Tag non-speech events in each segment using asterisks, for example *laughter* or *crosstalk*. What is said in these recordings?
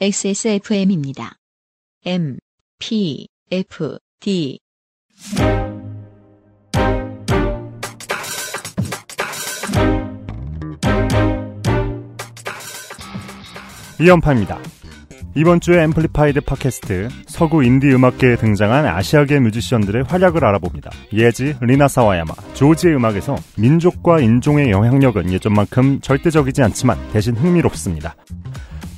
XSFM입니다. M, P, F, D. 이연파입니다. 이번 주에 Amplified 팟캐스트 서구 인디 음악계에 등장한 아시아계 뮤지션들의 활약을 알아봅니다. 예지, 리나 사와야마, 조지의 음악에서 민족과 인종의 영향력은 예전만큼 절대적이지 않지만 대신 흥미롭습니다.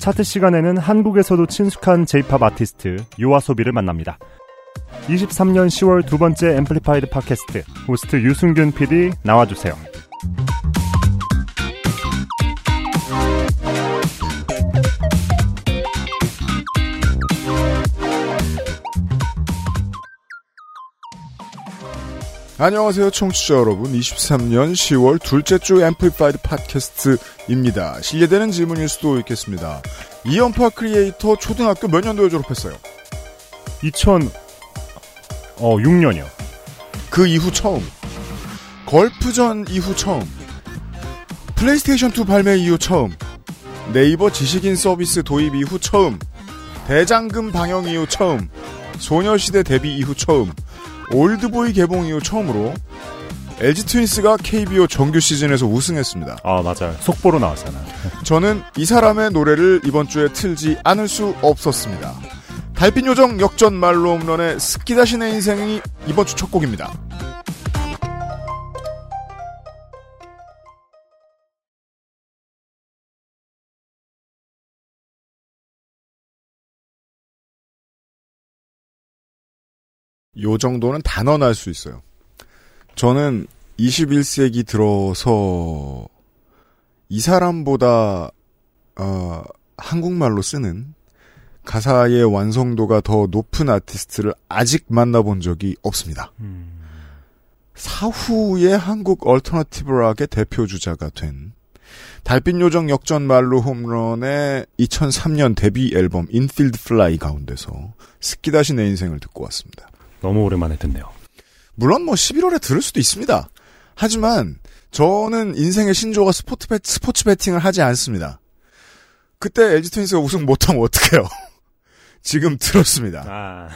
차트 시간에는 한국에서도 친숙한 제이팝 아티스트 요아소비를 만납니다. 23년 10월 두 번째 Amplified 팟캐스트 호스트 유승균 PD 나와주세요. 안녕하세요, 청취자 여러분. 23년 10월 둘째 주 Amplified 팟캐스트입니다. 실례되는 질문일 수도 있겠습니다. 이연파 크리에이터 초등학교 몇 년도에 졸업했어요? 2006년이요. 그 이후 처음. 걸프전 이후 처음. 플레이스테이션2 발매 이후 처음. 네이버 지식인 서비스 도입 이후 처음. 대장금 방영 이후 처음. 소녀시대 데뷔 이후 처음. 올드보이 개봉 이후 처음으로 LG 트윈스가 KBO 정규 시즌에서 우승했습니다. 아 맞아요. 속보로 나왔잖아요. *laughs* 저는 이 사람의 노래를 이번 주에 틀지 않을 수 없었습니다. 달빛 요정 역전 말로 홈런의 스키다시의 인생이 이번 주 첫 곡입니다. 요 정도는 단언할 수 있어요. 저는 21세기 들어서 이 사람보다 어, 한국말로 쓰는 가사의 완성도가 더 높은 아티스트를 아직 만나본 적이 없습니다. 사후에 한국 얼터너티브 락의 대표 주자가 된 달빛 요정 역전 만루 홈런의 2003년 데뷔 앨범 Infield Fly 가운데서 스끼다시 내 인생을 듣고 왔습니다. 너무 오랜만에 듣네요. 물론 뭐 11월에 들을 수도 있습니다. 하지만 저는 인생의 신조가 스포츠, 배, 스포츠 배팅을 하지 않습니다. 그때 LG 트윈스가 우승 못하면 어떡해요. *laughs* 지금 들었습니다. 아,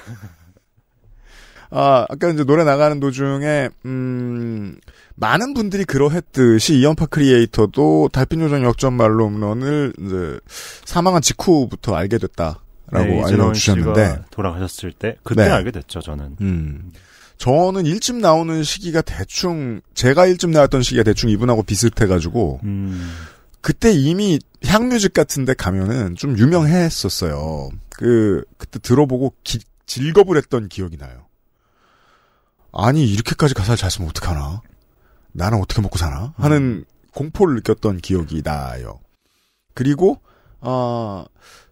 아, 아까 이제 노래 나가는 도중에, 음, 많은 분들이 그러했듯이 이연파 크리에이터도 달빛 요정 역전 말로 홈런을 이제 사망한 직후부터 알게 됐다라고 네, 알려주셨는데, 돌아가셨을 때 그때 네. 알게 됐죠. 저는. 음. 저는 일집 나오는 시기가 대충, 제가 일집 나왔던 시기가 대충 이분하고 비슷해가지고, 음, 그때 이미 향뮤직 같은데 가면은 좀 유명했었어요. 그, 그때 들어보고 기- 질겁을 했던 기억이 나요. 아니, 이렇게까지 가사를 잘 쓰면 어떡하나? 나는 어떻게 먹고 사나? 하는 공포를 느꼈던 기억이 나요. 그리고, 아,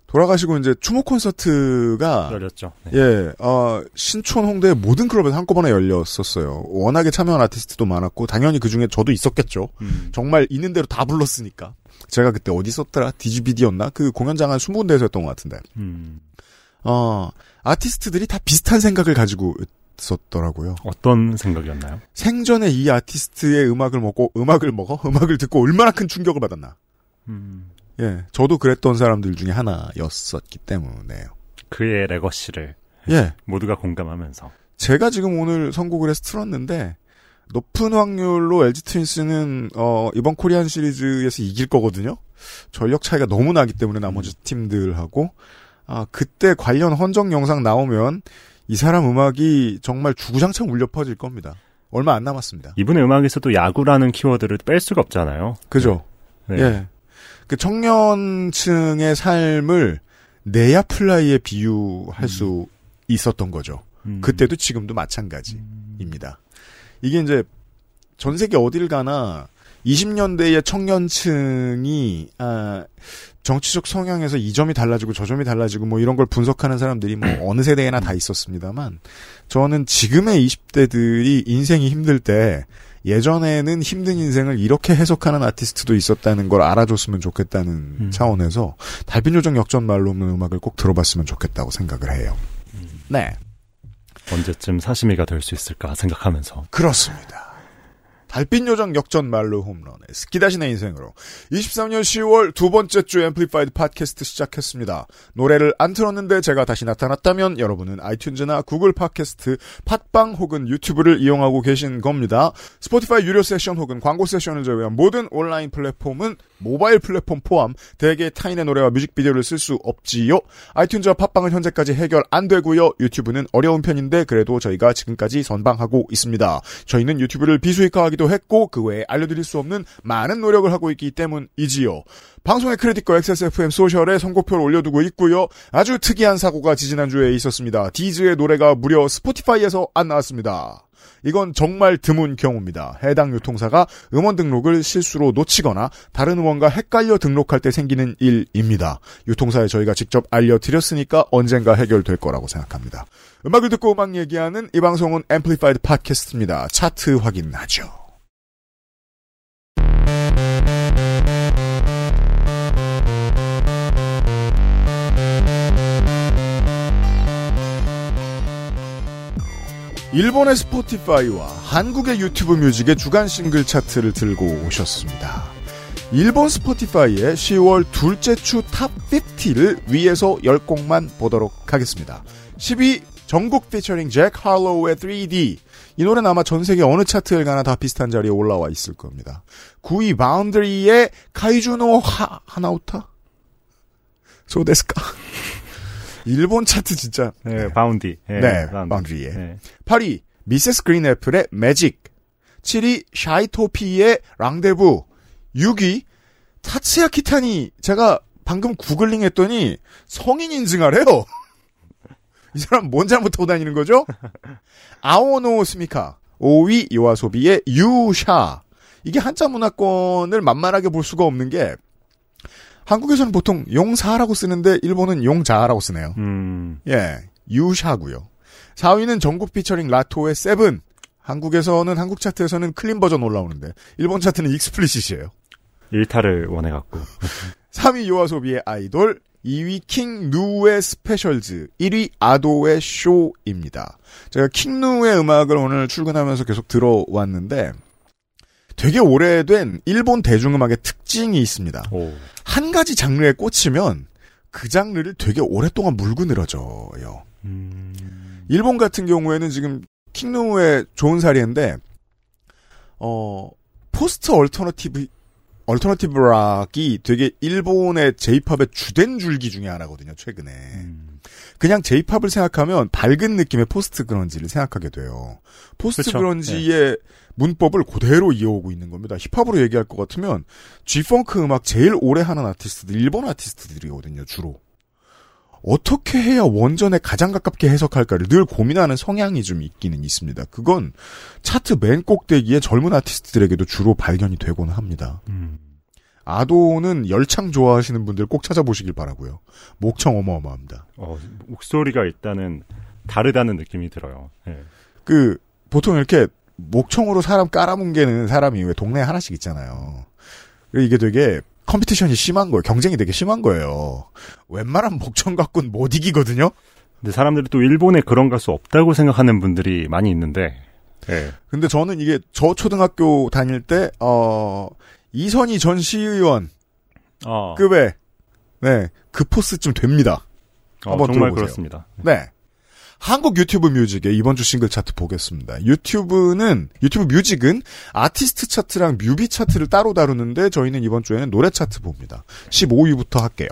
돌아가시고 이제 추모 콘서트가 열렸죠. 네. 예, 어, 신촌 홍대 모든 클럽에서 한꺼번에 열렸었어요. 워낙에 참여한 아티스트도 많았고, 당연히 그 중에 저도 있었겠죠. 음, 정말 있는 대로 다 불렀으니까. 제가 그때 어디 있었더라? 디지비디였나? 그 공연장 한 20군데에서 했던 것 같은데. 음. 어, 아티스트들이 다 비슷한 생각을 가지고 있었더라고요. 어떤 생각이었나요? 생전에 이 아티스트의 음악을 먹고, 음악을 먹어? 음악을 듣고 얼마나 큰 충격을 받았나. 음, 예, 저도 그랬던 사람들 중에 하나였었기 때문에요. 그의 레거시를 예, 모두가 공감하면서. 제가 지금 오늘 선곡을 해서 틀었는데 높은 확률로 LG 트윈스는 어, 이번 코리안 시리즈에서 이길 거거든요. 전력 차이가 너무 나기 때문에 나머지 팀들하고 아 그때 관련 헌정 영상 나오면 이 사람 음악이 정말 주구장창 울려 퍼질 겁니다. 얼마 안 남았습니다. 이분의 음악에서도 야구라는 키워드를 뺄 수가 없잖아요. 그죠? 네. 예. 그 청년층의 삶을 내야 플라이에 비유할 수 있었던 거죠. 음. 그때도 지금도 마찬가지입니다. 이게 이제 전 세계 어딜 가나 20년대의 청년층이 아, 정치적 성향에서 이 점이 달라지고 저 점이 달라지고 뭐 이런 걸 분석하는 사람들이 뭐 *clears throat* 어느 세대에나 다 있었습니다만 저는 지금의 20대들이 인생이 힘들 때 예전에는 힘든 인생을 이렇게 해석하는 아티스트도 있었다는 걸 알아줬으면 좋겠다는 음. 차원에서 달빛 요정 역전 만루 홈런 음악을 꼭 들어봤으면 좋겠다고 생각을 해요. 네. 언제쯤 사시미가 될 수 있을까 생각하면서. 그렇습니다. 달빛 요정 역전 만루 홈런의 스끼다시 내 인생으로 23년 10월 두 번째 주 Amplified 팟캐스트 시작했습니다. 노래를 안 틀었는데 제가 다시 나타났다면 여러분은 아이튠즈나 구글 팟캐스트, 팟빵 혹은 유튜브를 이용하고 계신 겁니다. 스포티파이 유료 세션 혹은 광고 세션을 제외한 모든 온라인 플랫폼은 모바일 플랫폼 포함 대개 타인의 노래와 뮤직비디오를 쓸 수 없지요. 아이튠즈와 팟빵은 현재까지 해결 안 되고요. 유튜브는 어려운 편인데 그래도 저희가 지금까지 선방하고 있습니다. 저희는 유튜브를 비수익화하기도 했고 그 외에 알려드릴 수 없는 많은 노력을 하고 있기 때문이지요. 방송의 크레딧과 XSFM 소셜에 선곡표를 올려두고 있고요. 아주 특이한 사고가 지지난주에 있었습니다. 디즈의 노래가 무려 스포티파이에서 안 나왔습니다. 이건 정말 드문 경우입니다. 해당 유통사가 음원 등록을 실수로 놓치거나 다른 음원과 헷갈려 등록할 때 생기는 일입니다. 유통사에 저희가 직접 알려드렸으니까 언젠가 해결될 거라고 생각합니다. 음악을 듣고 음악 얘기하는 이 방송은 Amplified 팟캐스트입니다. 차트 확인하죠. 일본의 스포티파이와 한국의 유튜브 뮤직의 주간 싱글 차트를 들고 오셨습니다. 일본 스포티파이의 10월 둘째 주 탑 50를 위에서 10곡만 보도록 하겠습니다. 10위 정국 피처링 잭 할로우의 3D 이 노래는 아마 전 세계 어느 차트를 가나 다 비슷한 자리에 올라와 있을 겁니다. 9위 바운드리의 카이주노 하, 하나우타? 소데스까? 일본 차트 진짜. 네, 바운디. 네, 네 바운디예. 네. 8위 미세스 그린 애플의 매직. 7위 샤이토프의 랑데부. 6위 타츠야 키타니. 제가 방금 구글링 했더니 성인 인증하래요. *laughs* 이 사람 뭔 잘못하고 다니는 거죠? *laughs* 青のすみか. 5위 요아소비의 유샤. 이게 한자 문화권을 만만하게 볼 수가 없는 게 한국에서는 보통 용사라고 쓰는데 일본은 용자라고 쓰네요. 음. 예, 勇者고요. 4위는 정국 피처링 라토의 Seven. 한국에서는 한국 차트에서는 clean 버전 올라오는데 일본 차트는 explicit이에요. 일타를 원해갖고. *laughs* 3위 요아소비의 아이돌, 2위 킹 누의 SPECIALZ, 1위 아도의 唱입니다. 제가 킹 누의 음악을 오늘 출근하면서 계속 들어왔는데 되게 오래된 일본 대중음악의 특징이 있습니다. 오. 한 가지 장르에 꽂히면 그 장르를 되게 오랫동안 물고 늘어져요. 음... 일본 같은 경우에는 지금 킹누의 좋은 사례인데 어 post alternative alternative 락이 되게 일본의 제이팝의 주된 줄기 중에 하나거든요, 최근에. 음. 그냥 제이팝을 생각하면 밝은 느낌의 post grunge를 생각하게 돼요. post 그렇죠. grunge의 네. 문법을 그대로 이어오고 있는 겁니다. 힙합으로 얘기할 것 같으면 G-funk 음악 제일 오래 하는 아티스트들 일본 아티스트들이거든요, 주로. 어떻게 해야 원전에 가장 가깝게 해석할까를 늘 고민하는 성향이 좀 있기는 있습니다. 그건 차트 맨 꼭대기에 젊은 아티스트들에게도 주로 발견이 되곤 합니다. 음. 아도는 열창 좋아하시는 분들 꼭 찾아보시길 바라고요. 목청 어마어마합니다. 어, 목소리가 일단은 다르다는 느낌이 들어요. 네. 그 보통 이렇게 목청으로 사람 깔아뭉개는 사람이 왜 동네에 하나씩 있잖아요. 이게 되게 컴피티션이 심한 거예요. 경쟁이 되게 심한 거예요. 웬만한 목청 갖고는 못 이기거든요. 근데 사람들이 또 일본에 그런 가수 없다고 생각하는 분들이 많이 있는데. 네. 근데 저는 이게 저 초등학교 다닐 때 어, 이선희 전 시의원 어. 급의 네, 그 포스쯤 됩니다. 어, 한번 정말 들어보세요. 그렇습니다. 네. 한국 유튜브 뮤직의 이번 주 싱글 차트 보겠습니다. 유튜브는 유튜브 뮤직은 아티스트 차트랑 뮤비 차트를 따로 다루는데 저희는 이번 주에는 노래 차트 봅니다. 15위부터 할게요.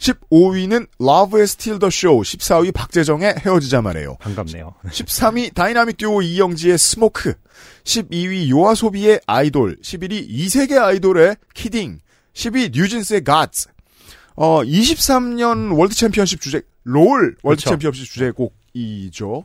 15위는 Lauv의 Steal the Show, 14위 박재정의 헤어지자 말해요. 반갑네요. 13위 다이나믹 듀오 이영지의 Smoke, 12위 요아소비의 아이돌, 11위 이세계 아이돌의 Kidding, 10위 뉴진스의 Gods, 어, 23년 월드 챔피언십 주제, 롤 월드 그렇죠. 챔피언십 주제곡이죠.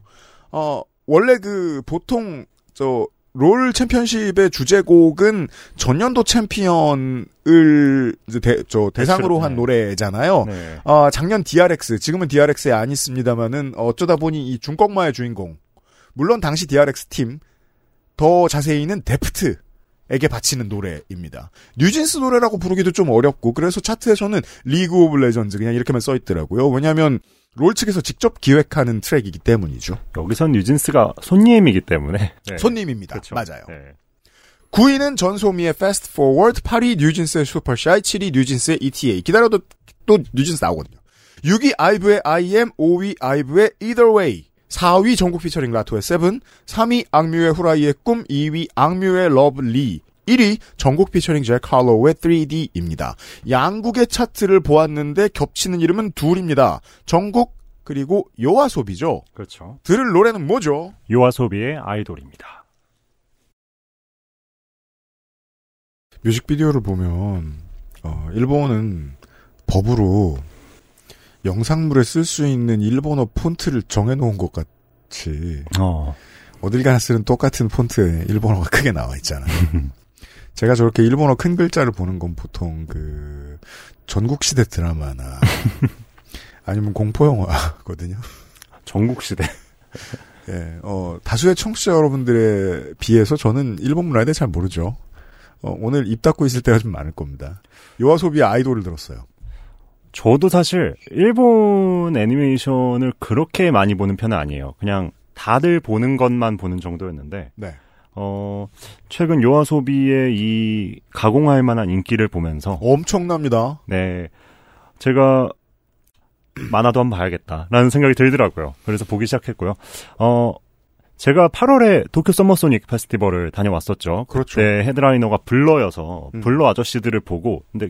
어, 원래 그, 보통, 저, 롤 챔피언십의 주제곡은 전년도 챔피언을 대, 저 대상으로 한 네. 노래잖아요. 네. 어, 작년 DRX, 지금은 DRX에 안 있습니다만은 어쩌다 보니 이 중꺾마의 주인공, 물론 당시 DRX 팀, 더 자세히는 데프트, 에게 바치는 노래입니다. 뉴진스 노래라고 부르기도 좀 어렵고 그래서 차트에서는 리그 오브 레전드 그냥 이렇게만 써 있더라고요. 왜냐하면 롤 측에서 직접 기획하는 트랙이기 때문이죠. 여기선 뉴진스가 손님이기 때문에 네. 손님입니다. 그렇죠. 맞아요. 네. 9위는 전소미의 Fast Forward, 8위 뉴진스의 Super Shy, 7위 뉴진스의 ETA. 기다려도 또 뉴진스 나오거든요. 6위 아이브의 I AM, 5위 아이브의 Either Way, 4위 정국 피처링 라토의 Seven, 3위 악뮤의 후라이의 꿈, 2위 악뮤의 Love Lee, 1위 전국 피처링 잭 칼로우의 3D입니다. 양국의 차트를 보았는데 겹치는 이름은 둘입니다. 전국 그리고 요아소비죠. 그렇죠. 들을 노래는 뭐죠? 요아소비의 아이돌입니다. 뮤직비디오를 보면 어, 일본은 법으로 영상물에 쓸 수 있는 일본어 폰트를 정해놓은 것 같이 어. 어딜 가나 쓰는 똑같은 폰트에 일본어가 크게 나와 있잖아요. *laughs* 제가 저렇게 일본어 큰 글자를 보는 건 보통 그 전국시대 드라마나 *laughs* 아니면 공포영화거든요. 전국시대. *laughs* 예, 어, 다수의 청취자 여러분들에 비해서 저는 일본 문화에 대해 잘 모르죠. 어, 오늘 입 닫고 있을 때가 좀 많을 겁니다. 요아소비 아이돌을 들었어요. 저도 사실 일본 애니메이션을 그렇게 많이 보는 편은 아니에요. 그냥 다들 보는 것만 보는 정도였는데 네. 어 최근 요아소비의 이 가공할 만한 인기를 보면서 엄청납니다. 네 제가 만화도 한번 봐야겠다라는 생각이 들더라고요. 그래서 보기 시작했고요. 어 제가 8월에 도쿄 서머소닉 페스티벌을 다녀왔었죠. 그렇죠. 그때 헤드라이너가 블러여서 음. 블러 아저씨들을 보고 근데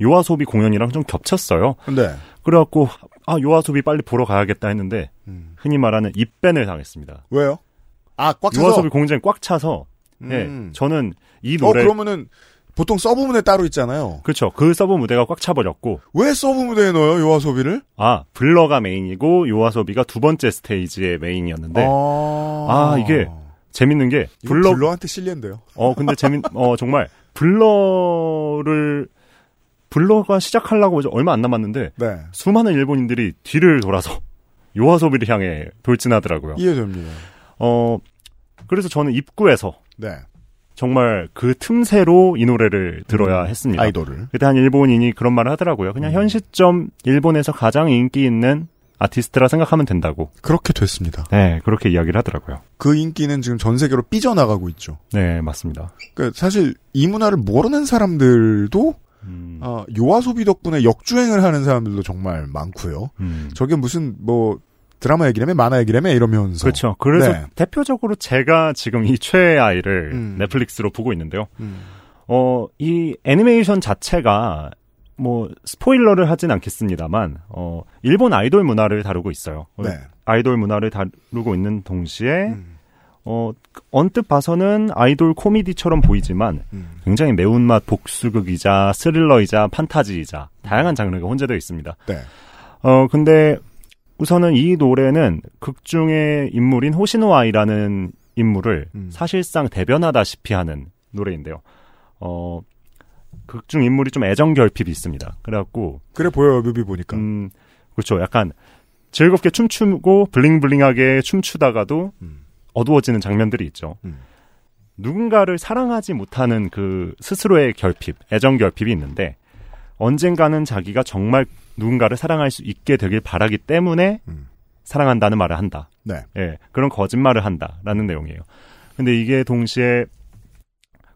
요아소비 공연이랑 좀 겹쳤어요. 근데 그래갖고 아 요아소비 빨리 보러 가야겠다 했는데 음, 흔히 말하는 입밴을 당했습니다. 왜요? 아, 꽉 차서. 요아소비 공연장이 꽉 차서 예, 음. 저는 이 어, 노래 그러면은 보통 서브 무대 따로 있잖아요. 그렇죠. 그 서브 무대가 꽉 차버렸고 왜 서브 무대에 넣어요, 요아소비를? 아 블러가 메인이고 요아소비가 두 번째 스테이지의 메인이었는데 아, 아, 이게 재밌는 게 블러 블러한테 실례인데요. 어 근데 재밌 어 정말 블러를 블러가 시작하려고 이제 얼마 안 남았는데 네. 수많은 일본인들이 뒤를 돌아서 *laughs* 요아소비를 향해 돌진하더라고요. 이해됩니다. 어 그래서 저는 입구에서 네. 정말 그 틈새로 이 노래를 들어야 음, 했습니다. 아이돌을. 그때 한 일본인이 그런 말을 하더라고요. 그냥 음. 현 시점 일본에서 가장 인기 있는 아티스트라 생각하면 된다고. 그렇게 됐습니다. 네, 그렇게 이야기를 하더라고요. 그 인기는 지금 전 세계로 삐져나가고 있죠. 네, 맞습니다. 그 사실 이 문화를 모르는 사람들도 음, 어, 요아소비 덕분에 역주행을 하는 사람들도 정말 많고요. 음. 저게 무슨 뭐 드라마 얘기라며 만화 얘기라며 이러면서 그렇죠. 그래서 네. 대표적으로 제가 지금 이 최애 아이를 음. 넷플릭스로 보고 있는데요. 음. 어, 이 애니메이션 자체가 뭐 스포일러를 하진 않겠습니다만 어, 일본 아이돌 문화를 다루고 있어요. 네. 아이돌 문화를 다루고 있는 동시에 음. 어, 언뜻 봐서는 아이돌 코미디처럼 보이지만 음. 굉장히 매운맛 복수극이자 스릴러이자 판타지이자 다양한 장르가 혼재되어 있습니다. 네. 어, 근데 우선은 이 노래는 극 중의 인물인 호시노 아이라는 인물을 음. 사실상 대변하다시피 하는 노래인데요. 어, 극중 인물이 좀 애정 결핍이 있습니다. 그래갖고, 그래 보여요 뮤비 보니까. 음, 그렇죠. 약간 즐겁게 춤추고 블링블링하게 춤추다가도 음. 어두워지는 장면들이 있죠. 음. 누군가를 사랑하지 못하는 그 스스로의 결핍, 애정 결핍이 있는데 언젠가는 자기가 정말 누군가를 사랑할 수 있게 되길 바라기 때문에 음. 사랑한다는 말을 한다. 네. 예, 그런 거짓말을 한다라는 내용이에요. 근데 이게 동시에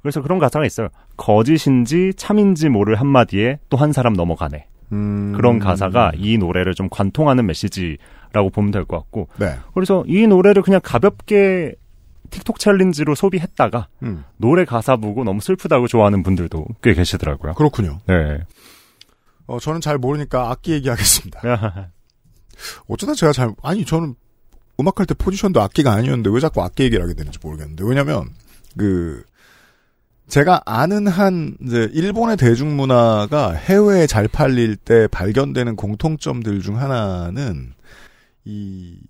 그래서 그런 가사가 있어요. 거짓인지 참인지 모를 한마디에 또 한 사람 넘어가네. 음. 그런 가사가 이 노래를 좀 관통하는 메시지라고 보면 될 것 같고. 네. 그래서 이 노래를 그냥 가볍게 틱톡 챌린지로 소비했다가 음. 노래 가사 보고 너무 슬프다고 좋아하는 분들도 꽤 계시더라고요. 그렇군요. 네. 어, 저는 잘 모르니까 악기 얘기하겠습니다. *laughs* 어쩌다 제가 잘, 아니, 저는 음악할 때 포지션도 악기가 아니었는데 왜 자꾸 악기 얘기를 하게 되는지 모르겠는데. 왜냐면, 그, 제가 아는 한, 이제, 일본의 대중문화가 해외에 잘 팔릴 때 발견되는 공통점들 중 하나는, 이,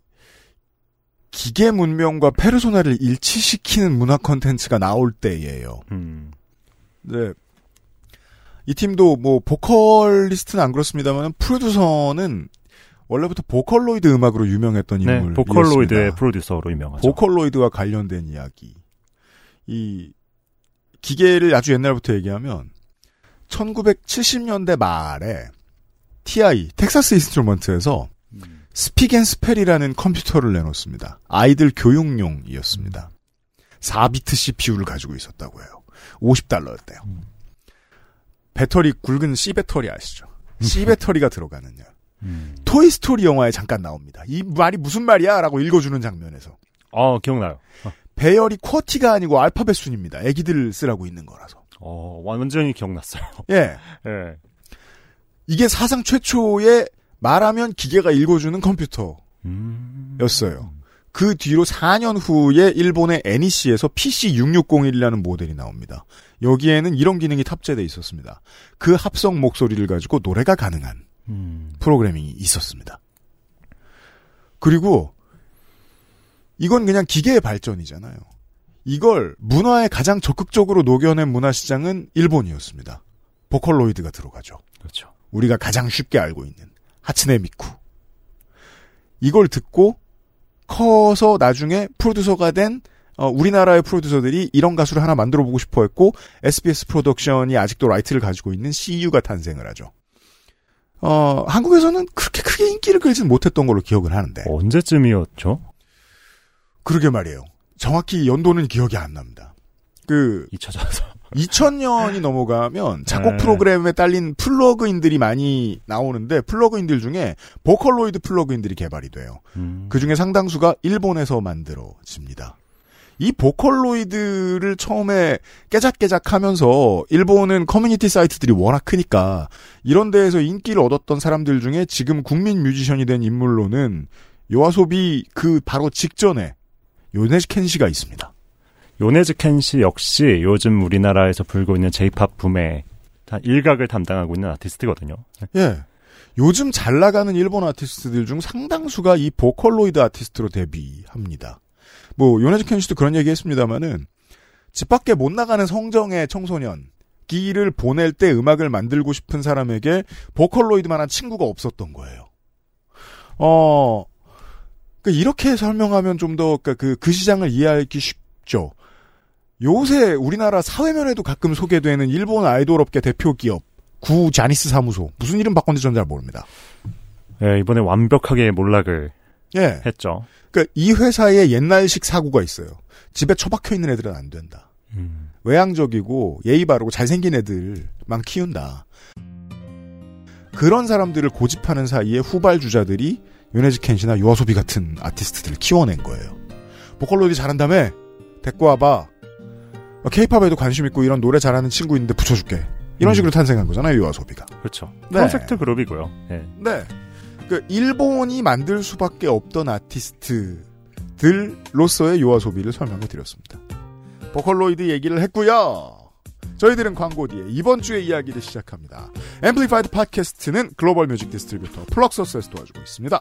기계 문명과 페르소나를 일치시키는 문화 컨텐츠가 나올 때예요. 음, 네. 이 팀도 뭐 보컬리스트는 안 그렇습니다만 프로듀서는 원래부터 보컬로이드 음악으로 유명했던 네, 인물. 보컬로이드의 프로듀서로 유명하죠. 보컬로이드와 관련된 이야기. 이 기계를 아주 옛날부터 얘기하면 1970년대 말에 TI 텍사스 인스트루먼트에서 음, Speak and Spell이라는 컴퓨터를 내놓습니다. 아이들 교육용이었습니다. 4비트 CPU를 가지고 있었다고 해요. 50달러였대요. 배터리 굵은 C 배터리 아시죠? C 배터리가 들어가는 음. 토이 스토리 영화에 잠깐 나옵니다. 이 말이 무슨 말이야? 라고 읽어주는 장면에서. 어, 기억나요. 어, 배열이 쿼티가 아니고 알파벳 순입니다. 애기들 쓰라고 있는 거라서. 어, 완전히 기억났어요. 예. *laughs* 예. 이게 사상 최초의 말하면 기계가 읽어주는 컴퓨터였어요. 음. 그 뒤로 4년 후에 일본의 NEC에서 PC6601이라는 모델이 나옵니다. 여기에는 이런 기능이 탑재돼 있었습니다. 그 합성 목소리를 가지고 노래가 가능한 음. 프로그래밍이 있었습니다. 그리고 이건 그냥 기계의 발전이잖아요. 이걸 문화에 가장 적극적으로 녹여낸 문화 시장은 일본이었습니다. 보컬로이드가 들어가죠. 그렇죠. 우리가 가장 쉽게 알고 있는 하츠네 미쿠. 이걸 듣고 커서 나중에 프로듀서가 된 어, 우리나라의 프로듀서들이 이런 가수를 하나 만들어 보고 싶어 했고 SBS 프로덕션이 아직도 right를 가지고 있는 시유가 탄생을 하죠. 어, 한국에서는 그렇게 크게 인기를 끌지는 못했던 걸로 기억을 하는데. 언제쯤이었죠? 그러게 말이에요. 정확히 연도는 기억이 안 납니다. 그 잊혀져서. 2000년이 *laughs* 넘어가면 작곡 네. 프로그램에 딸린 플러그인들이 많이 나오는데 플러그인들 중에 보컬로이드 플러그인들이 개발이 돼요. 음. 그 중에 상당수가 일본에서 만들어집니다. 이 보컬로이드를 처음에 깨작깨작 하면서 일본은 커뮤니티 사이트들이 워낙 크니까 이런 데에서 인기를 얻었던 사람들 중에 지금 국민 뮤지션이 된 인물로는 요아소비 그 바로 직전에 요네즈 켄시가 있습니다. 요네즈 켄시 역시 요즘 우리나라에서 불고 있는 제이팝 붐의 다 일각을 담당하고 있는 아티스트거든요. 예. 요즘 잘 나가는 일본 아티스트들 중 상당수가 이 보컬로이드 아티스트로 데뷔합니다. 뭐 요네즈 켄시도 그런 얘기 했습니다마는 집 밖에 못 나가는 성정의 청소년 기를 보낼 때 음악을 만들고 싶은 사람에게 보컬로이드만한 친구가 없었던 거예요. 어, 그 이렇게 설명하면 좀 더 그 그 시장을 이해하기 쉽죠. 요새 우리나라 사회면에도 가끔 소개되는 일본 아이돌 업계 대표 기업 구 자니스 사무소 무슨 이름 바꿨는지 전 잘 모릅니다. 예, 이번에 완벽하게 몰락을 예, 했죠. 그러니까 이 회사에 옛날식 사고가 있어요. 집에 처박혀 있는 애들은 안 된다. 음. 외향적이고 예의 바르고 잘생긴 애들만 키운다. 그런 사람들을 고집하는 사이에 후발주자들이 요네즈 켄시나 요아소비 같은 아티스트들을 키워낸 거예요. 보컬로이드 잘한다며 데리고 와봐. 케이팝에도 관심 있고 이런 노래 잘하는 친구 있는데 붙여줄게. 이런 음. 식으로 탄생한 거잖아요, 요아소비가. 그렇죠. 네. 프로젝트 그룹이고요. 예. 네. 그 일본이 만들 수밖에 없던 아티스트들로서의 요아소비를 설명해 드렸습니다. 보컬로이드 얘기를 했고요. 저희들은 광고 뒤에 이번 주의 이야기를 시작합니다. 앰플리파이드 팟캐스트는 글로벌 music distributor 플럭서스에서 도와주고 있습니다.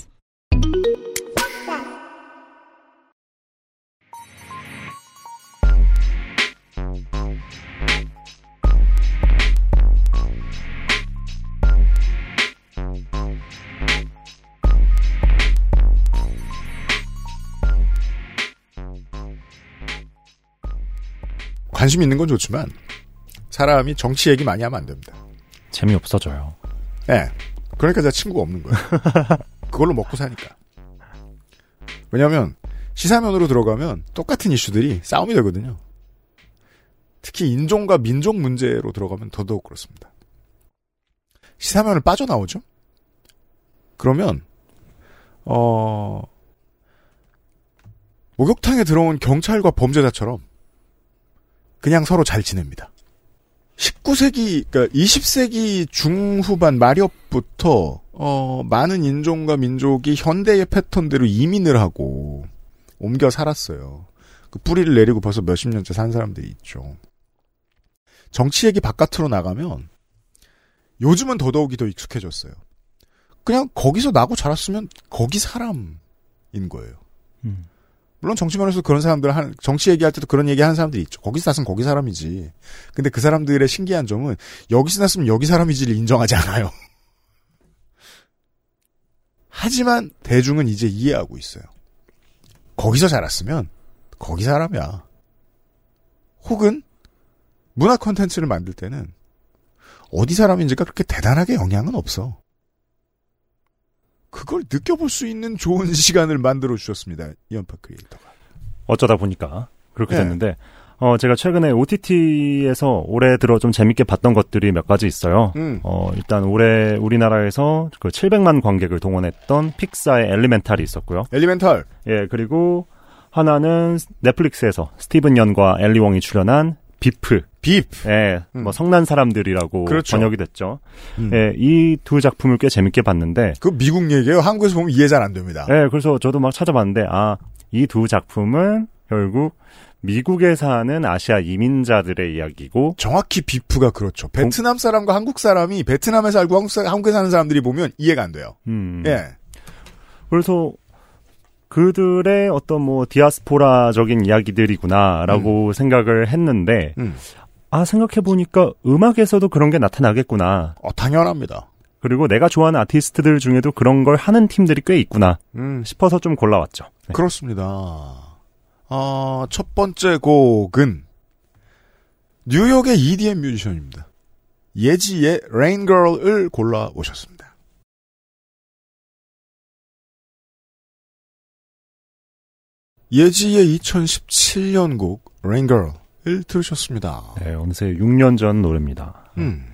관심 있는 건 좋지만 사람이 정치 얘기 많이 하면 안 됩니다. 재미없어져요. 예. 그러니까 제가 친구가 없는 거예요. *laughs* 그걸로 먹고 사니까. 왜냐하면 시사면으로 들어가면 똑같은 이슈들이 싸움이 되거든요. 특히 인종과 민족 문제로 들어가면 더더욱 그렇습니다. 시사면을 빠져나오죠? 그러면 어 목욕탕에 들어온 경찰과 범죄자처럼 그냥 서로 잘 지냅니다. 19세기, 그러니까 20세기 중후반 말엽부터 어, 많은 인종과 민족이 현대의 패턴대로 이민을 하고 옮겨 살았어요. 그 뿌리를 내리고 벌써 몇십 년째 산 사람들이 있죠. 정치 얘기 바깥으로 나가면 요즘은 더더욱이 더 익숙해졌어요. 그냥 거기서 나고 자랐으면 거기 사람인 거예요. 음. 물론 정치면에서 그런 사람들 한 정치 얘기할 때도 그런 얘기 하는 사람들이 있죠. 거기서 났으면 거기 사람이지. 근데 그 사람들의 신기한 점은 여기서 났으면 여기 사람이지를 인정하지 않아요. *laughs* 하지만 대중은 이제 이해하고 있어요. 거기서 자랐으면 거기 사람이야. 혹은 문화 콘텐츠를 만들 때는 어디 사람인지가 그렇게 대단하게 영향은 없어. 그걸 느껴볼 수 있는 좋은 *laughs* 시간을 만들어 주셨습니다. 이연파 크리에이터가. 어쩌다 보니까 그렇게 네. 됐는데 어 제가 최근에 OTT에서 올해 들어 좀 재밌게 봤던 것들이 몇 가지 있어요. 음. 어 일단 올해 우리나라에서 그 700만 관객을 동원했던 픽사의 Elemental이 있었고요. Elemental. 예, 그리고 하나는 넷플릭스에서 스티븐 연과 앨리 웡이 출연한 Beef. Beef. 예, 음. 뭐 성난 사람들이라고 그렇죠. 번역이 됐죠. 음. 예, 이 두 작품을 꽤 재밌게 봤는데 그 미국 얘기예요. 한국에서 보면 이해 잘 안 됩니다. 예, 그래서 저도 막 찾아봤는데, 아, 이 두 작품은 결국 미국에 사는 아시아 이민자들의 이야기고, 정확히 비프가 그렇죠. 베트남 사람과 한국 사람이 베트남에 살고 한국 사, 한국에 사는 사람들이 보면 이해가 안 돼요. 음. 예. 그래서 그들의 어떤 뭐 디아스포라적인 이야기들이구나라고 생각을 했는데, 음. 아, 생각해보니까 음악에서도 그런 게 나타나겠구나. 어, 당연합니다. 그리고 내가 좋아하는 아티스트들 중에도 그런 걸 하는 팀들이 꽤 있구나 음. 싶어서 좀 골라왔죠. 네. 그렇습니다. 어, 첫 번째 곡은 뉴욕의 EDM 뮤지션입니다. 예지의 Rain Girl을 골라 오셨습니다. 예지의 2017년 곡 Rain Girl 을 들으셨습니다. 네, 어느새 6년 전 노래입니다. 음.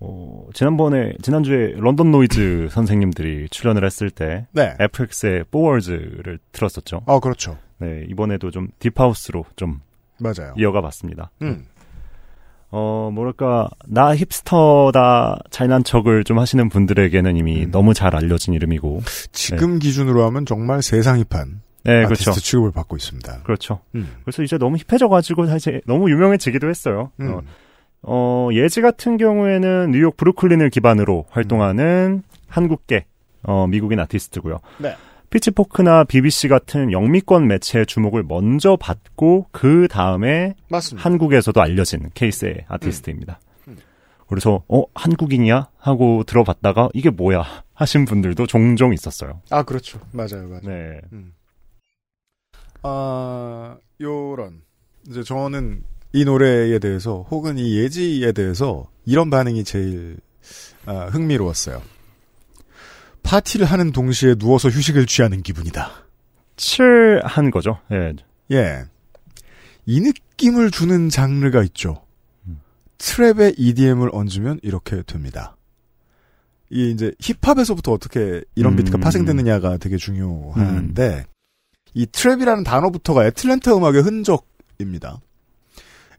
어, 지난번에, 지난주에 런던 노이즈 선생님들이 출연을 했을 때, 네. FX의 포워즈를 들었었죠. 어, 그렇죠. 네, 이번에도 좀 deep house로 좀 맞아요. 이어가 봤습니다. 음. 어, 뭐랄까, 나 힙스터다, 잘난 척을 좀 하시는 분들에게는 이미 음. 너무 잘 알려진 이름이고, 지금 기준으로 하면 정말 세상이 판 네, 아티스트 그렇죠. 취급을 받고 있습니다. 그렇죠. 음. 그래서 이제 너무 힙해져가지고 사실 너무 유명해지기도 했어요. 음. 어, 어, 예지 같은 경우에는 뉴욕 브루클린을 기반으로 활동하는 한국계, 어, 미국인 아티스트고요. 네. 피치포크나 BBC 같은 영미권 매체의 주목을 먼저 받고 그 다음에. 한국에서도 알려진 케이스의 아티스트입니다. 음. 그래서 어 한국인이야 하고 들어봤다가 이게 뭐야 하신 분들도 종종 있었어요. 아, 그렇죠. 맞아요, 맞아요. 네, 아, 요런. 이제 저는 이 노래에 대해서 혹은 이 예지에 대해서 이런 반응이 제일 아, 흥미로웠어요. 파티를 하는 동시에 누워서 휴식을 취하는 기분이다. 칠한 거죠. 예, 예. 이 느낌을 주는 장르가 있죠. 음. 트랩에 EDM을 얹으면 이렇게 됩니다. 이 이제 힙합에서부터 어떻게 이런 음. 비트가 파생되느냐가 되게 중요한데 이 트랩이라는 단어부터가 애틀랜타 음악의 흔적입니다.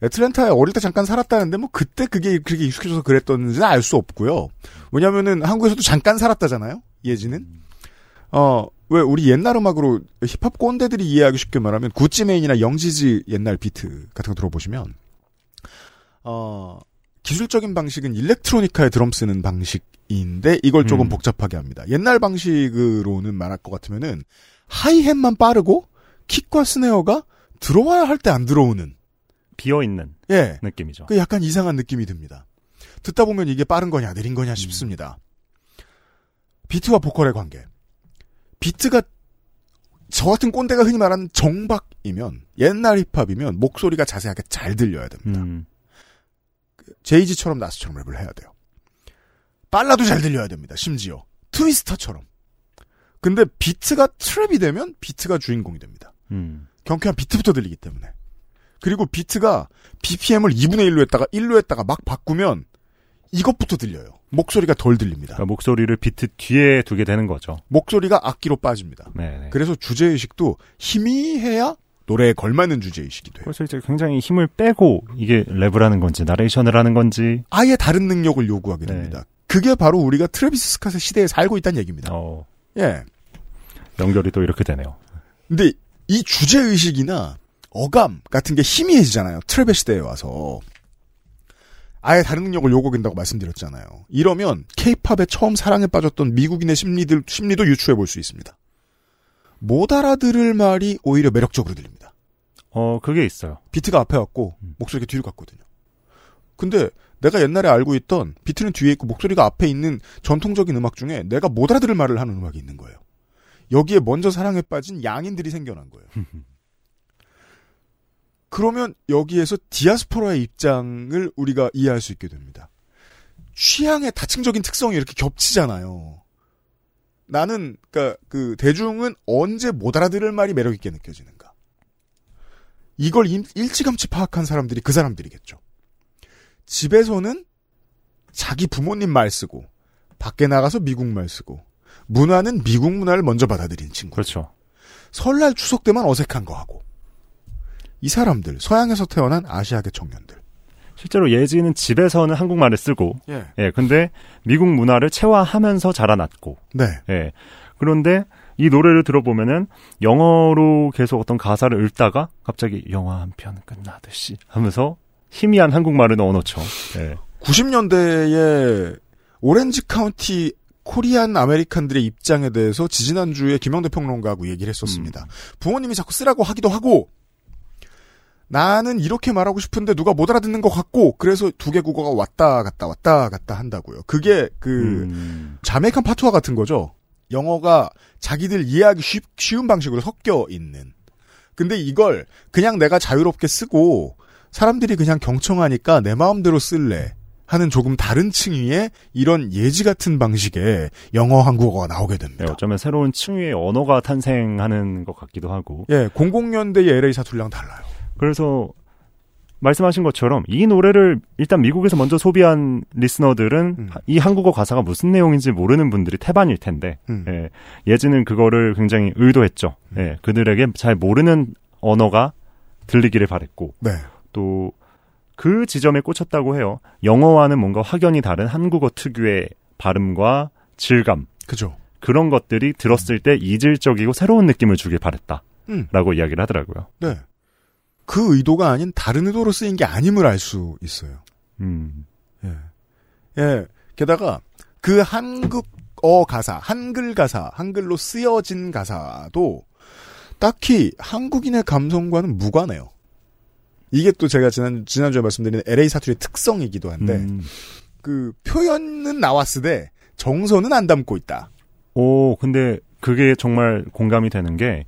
애틀랜타에 어릴 때 잠깐 살았다는데 뭐 그때 그게 그렇게 익숙해져서 그랬던지는 알 수 없고요. 왜냐면은 한국에서도 잠깐 살았다잖아요. 예지는. 어, 왜 우리 옛날 음악으로 힙합 꼰대들이 이해하기 쉽게 말하면 구찌메인이나 영지지 옛날 비트 같은 거 들어보시면 어, 기술적인 방식은 일렉트로니카에 드럼 쓰는 방식인데 이걸 조금 음. 복잡하게 합니다. 옛날 방식으로는 말할 것 같으면은 하이햇만 빠르고 킥과 스네어가 들어와야 할 때 안 들어오는 비어 있는 예. 느낌이죠. 그 약간 이상한 느낌이 듭니다. 듣다 보면 이게 빠른 거냐 느린 거냐 싶습니다. 비트와 보컬의 관계. 비트가 저 같은 꼰대가 흔히 말하는 정박이면 옛날 힙합이면 목소리가 자세하게 잘 들려야 됩니다. 음, 제이지처럼 나스처럼 랩을 해야 돼요. 빨라도 잘 들려야 됩니다. 심지어 트위스터처럼. 근데 비트가 trap이 되면 비트가 주인공이 됩니다. 음. 경쾌한 비트부터 들리기 때문에. 그리고 비트가 BPM을 2분의 1로 했다가 1로 했다가 막 바꾸면 이것부터 들려요. 목소리가 덜 들립니다. 그러니까 목소리를 비트 뒤에 두게 되는 거죠. 목소리가 악기로 빠집니다. 네. 네. 그래서 주제의식도 희미해야 노래에 걸맞는 주제의식이 돼요. 그래서 이제 굉장히 힘을 빼고 이게 랩을 하는 건지 나레이션을 하는 건지 아예 다른 능력을 요구하게 네. 됩니다. 그게 바로 우리가 트래비스 스캇의 시대에 살고 있다는 얘기입니다. 어, 예. 연결이 또 이렇게 되네요. 근데 이 주제 의식이나 어감 같은 게 희미해지잖아요. trap의 시대에 와서. 아예 다른 능력을 요구한다고 말씀드렸잖아요. 이러면 케이팝에 처음 사랑에 빠졌던 미국인의 심리들 심리도 유추해 볼 수 있습니다. 못 알아들을 말이 오히려 매력적으로 들립니다. 어, 그게 있어요. 비트가 앞에 왔고 음. 목소리가 뒤로 갔거든요. 근데 내가 옛날에 알고 있던 비트는 뒤에 있고 목소리가 앞에 있는 전통적인 음악 중에 내가 못 알아들을 말을 하는 음악이 있는 거예요. 여기에 먼저 사랑에 빠진 양인들이 생겨난 거예요. *laughs* 그러면 여기에서 디아스포라의 입장을 우리가 이해할 수 있게 됩니다. 취향의 다층적인 특성이 이렇게 겹치잖아요. 나는 그러니까 그 대중은 언제 못 알아들을 말이 매력 있게 느껴지는가? 이걸 일- 일찌감치 파악한 사람들이 그 사람들이겠죠. 집에서는 자기 부모님 말 쓰고 밖에 나가서 미국 말 쓰고 문화는 미국 문화를 먼저 받아들인 친구. 그렇죠. 설날 추석 때만 어색한 거 하고. 이 사람들 서양에서 태어난 아시아계 청년들. 실제로 예지는 집에서는 한국말을 쓰고, 예. 예, 근데 미국 문화를 체화하면서 자라났고, 네. 예. 그런데 이 노래를 들어보면은 영어로 계속 어떤 가사를 읽다가 갑자기 영화 한 편 끝나듯이 하면서 희미한 한국말을 넣어놓죠. 예. 90년대에 오렌지 카운티 Korean American들의 입장에 대해서 지지난주에 김영대 평론가하고 얘기를 했었습니다. 부모님이 자꾸 쓰라고 하기도 하고 나는 이렇게 말하고 싶은데 누가 못 알아듣는 것 같고 그래서 두 개 국어가 왔다 갔다 왔다 갔다 한다고요. 그게 그 음, 자메이칸 파투와 같은 거죠. 영어가 자기들 이해하기 쉽, 쉬운 방식으로 섞여 있는. 근데 이걸 그냥 내가 자유롭게 쓰고 사람들이 그냥 경청하니까 내 마음대로 쓸래 하는 조금 다른 층위의 이런 예지 같은 방식의 영어 한국어가 나오게 예, 됩니다. 어쩌면 새로운 층위의 언어가 탄생하는 것 같기도 하고. 예, 00년대의 LA 사투리랑 달라요. 그래서 말씀하신 것처럼 이 노래를 일단 미국에서 먼저 소비한 리스너들은 음. 이 한국어 가사가 무슨 내용인지 모르는 분들이 태반일 텐데 음. 예, 예지는 그거를 굉장히 의도했죠. 예, 그들에게 잘 모르는 언어가 들리기를 바랬고 네. 또 그 지점에 꽂혔다고 해요. 영어와는 뭔가 확연히 다른 한국어 특유의 발음과 질감 그죠. 그런 것들이 들었을 때 이질적이고 새로운 느낌을 주길 바랬다라고 음. 이야기를 하더라고요. 네. 그 의도가 아닌 다른 의도로 쓰인 게 아님을 알 수 있어요. 음. 예. 예. 게다가 그 한국어 가사, 한글 가사, 한글로 쓰여진 가사도 딱히 한국인의 감성과는 무관해요. 이게 또 제가 지난, 지난주에 말씀드린 LA 사투리의 특성이기도 한데, 음. 그 표현은 나왔으되 정서는 안 담고 있다. 오, 근데 그게 정말 공감이 되는 게,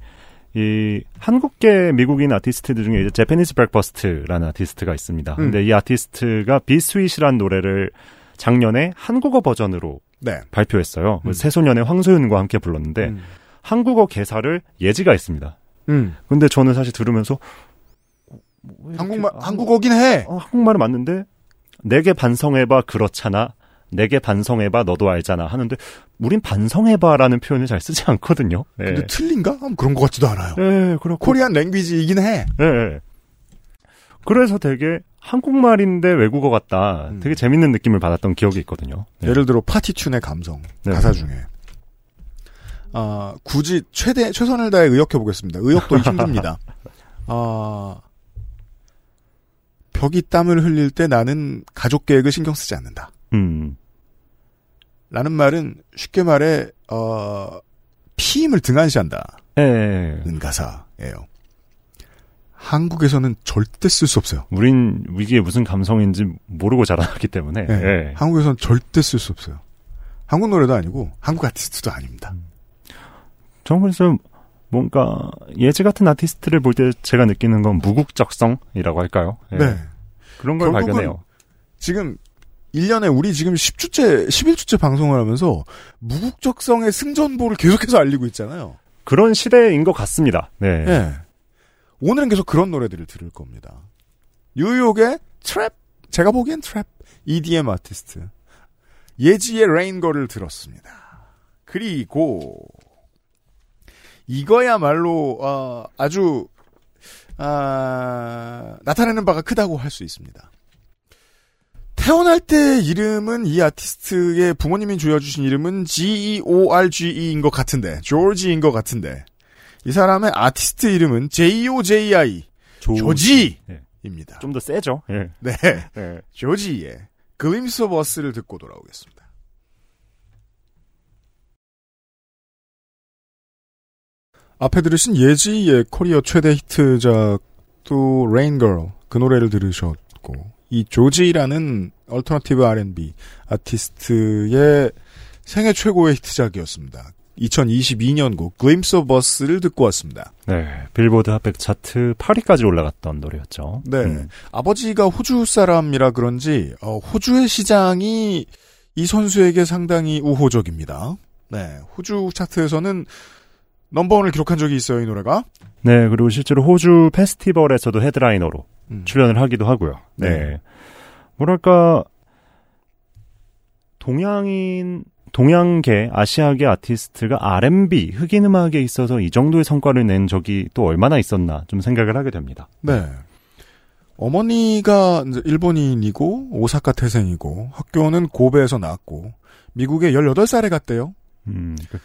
이 한국계 미국인 아티스트들 중에 이제 Japanese Breakfast라는 아티스트가 있습니다. 음. 근데 이 아티스트가 Be Sweet이라는 노래를 작년에 한국어 버전으로 네. 발표했어요. 그 음. 새소년의 황소윤과 함께 불렀는데 음. 한국어 개사를 예지가 했습니다. 음. 근데 저는 사실 들으면서 어, 뭐 한국말, 한국- 한국어긴 해. 어, 한국말은 맞는데 내게 반성해봐 그렇잖아. 내게 반성해봐 너도 알잖아 하는데 우린 반성해봐라는 표현을 잘 쓰지 않거든요. 예. 근데 틀린가? 음, 그런 것 같지도 않아요. 예, 그렇고. 코리안 랭귀지이긴 해. 예, 예. 그래서 되게 한국말인데 외국어 같다. 음. 되게 재밌는 느낌을 받았던 기억이 있거든요. 예. 예를 들어 파티튠의 감성 네. 가사 중에 아 굳이 최대 최선을 다해 의역해 보겠습니다. 의역도 힘듭니다. *laughs* 아 벽이 땀을 흘릴 때 나는 가족 계획을 신경 쓰지 않는다. 음. 라는 말은 쉽게 말해 어 피임을 등한시한다는 예, 예. 예. 가사예요. 한국에서는 절대 쓸 수 없어요. 우린 이게 무슨 감성인지 모르고 자라났기 때문에. 네. 예. 한국에서는 절대 쓸 수 없어요. 한국 노래도 아니고 한국 아티스트도 아닙니다. 저는 그래서 뭔가 예지 같은 아티스트를 볼 때 제가 느끼는 건 무국적성이라고 할까요? 예. 네. 그런 걸 발견해요. 지금 1년에 우리 지금 10주째, 11주째 방송을 하면서 무국적성의 승전보를 계속해서 알리고 있잖아요. 그런 시대인 것 같습니다. 네. 예. 오늘은 계속 그런 노래들을 들을 겁니다. 뉴욕의 trap, 제가 보기엔 trap, EDM 아티스트. 예지의 Rain Girl을 들었습니다. 그리고, 이거야말로, 어, 아주, 아, 나타내는 바가 크다고 할 수 있습니다. 태어날 때 이름은 이 아티스트의 부모님이 지어주신 이름은 G-E-O-R-G-E인 것 같은데, 조지인 것 같은데, 이 사람의 아티스트 이름은 J-O-J-I, 조지! 예. 입니다. 좀 더 세죠. 예. 네. 예. 조지의 Glimpse of Us를 듣고 돌아오겠습니다. 앞에 들으신 예지의 커리어 최대 히트작도 Rain Girl 그 노래를 들으셨고 이 조지라는 alternative R&B 아티스트의 생애 최고의 히트작이었습니다. 2022년곡 Glimpse of Us를 듣고 왔습니다. 네. 빌보드 핫백 차트 8위까지 올라갔던 노래였죠. 네. 음. 아버지가 호주 사람이라 그런지 어, 호주의 시장이 이 선수에게 상당히 우호적입니다. 네. 호주 차트에서는 넘버원을 기록한 적이 있어요, 이 노래가. 네, 그리고 실제로 호주 페스티벌에서도 헤드라이너로 음. 출연을 하기도 하고요. 네. 네. 뭐랄까, 동양인, 동양계, 아시아계 아티스트가 R&B, 흑인 음악에 있어서 이 정도의 성과를 낸 적이 또 얼마나 있었나 좀 생각을 하게 됩니다. 네. 어머니가 이제 일본인이고 오사카 태생이고 학교는 고베에서 나왔고 미국에 18살에 갔대요. 음, 그-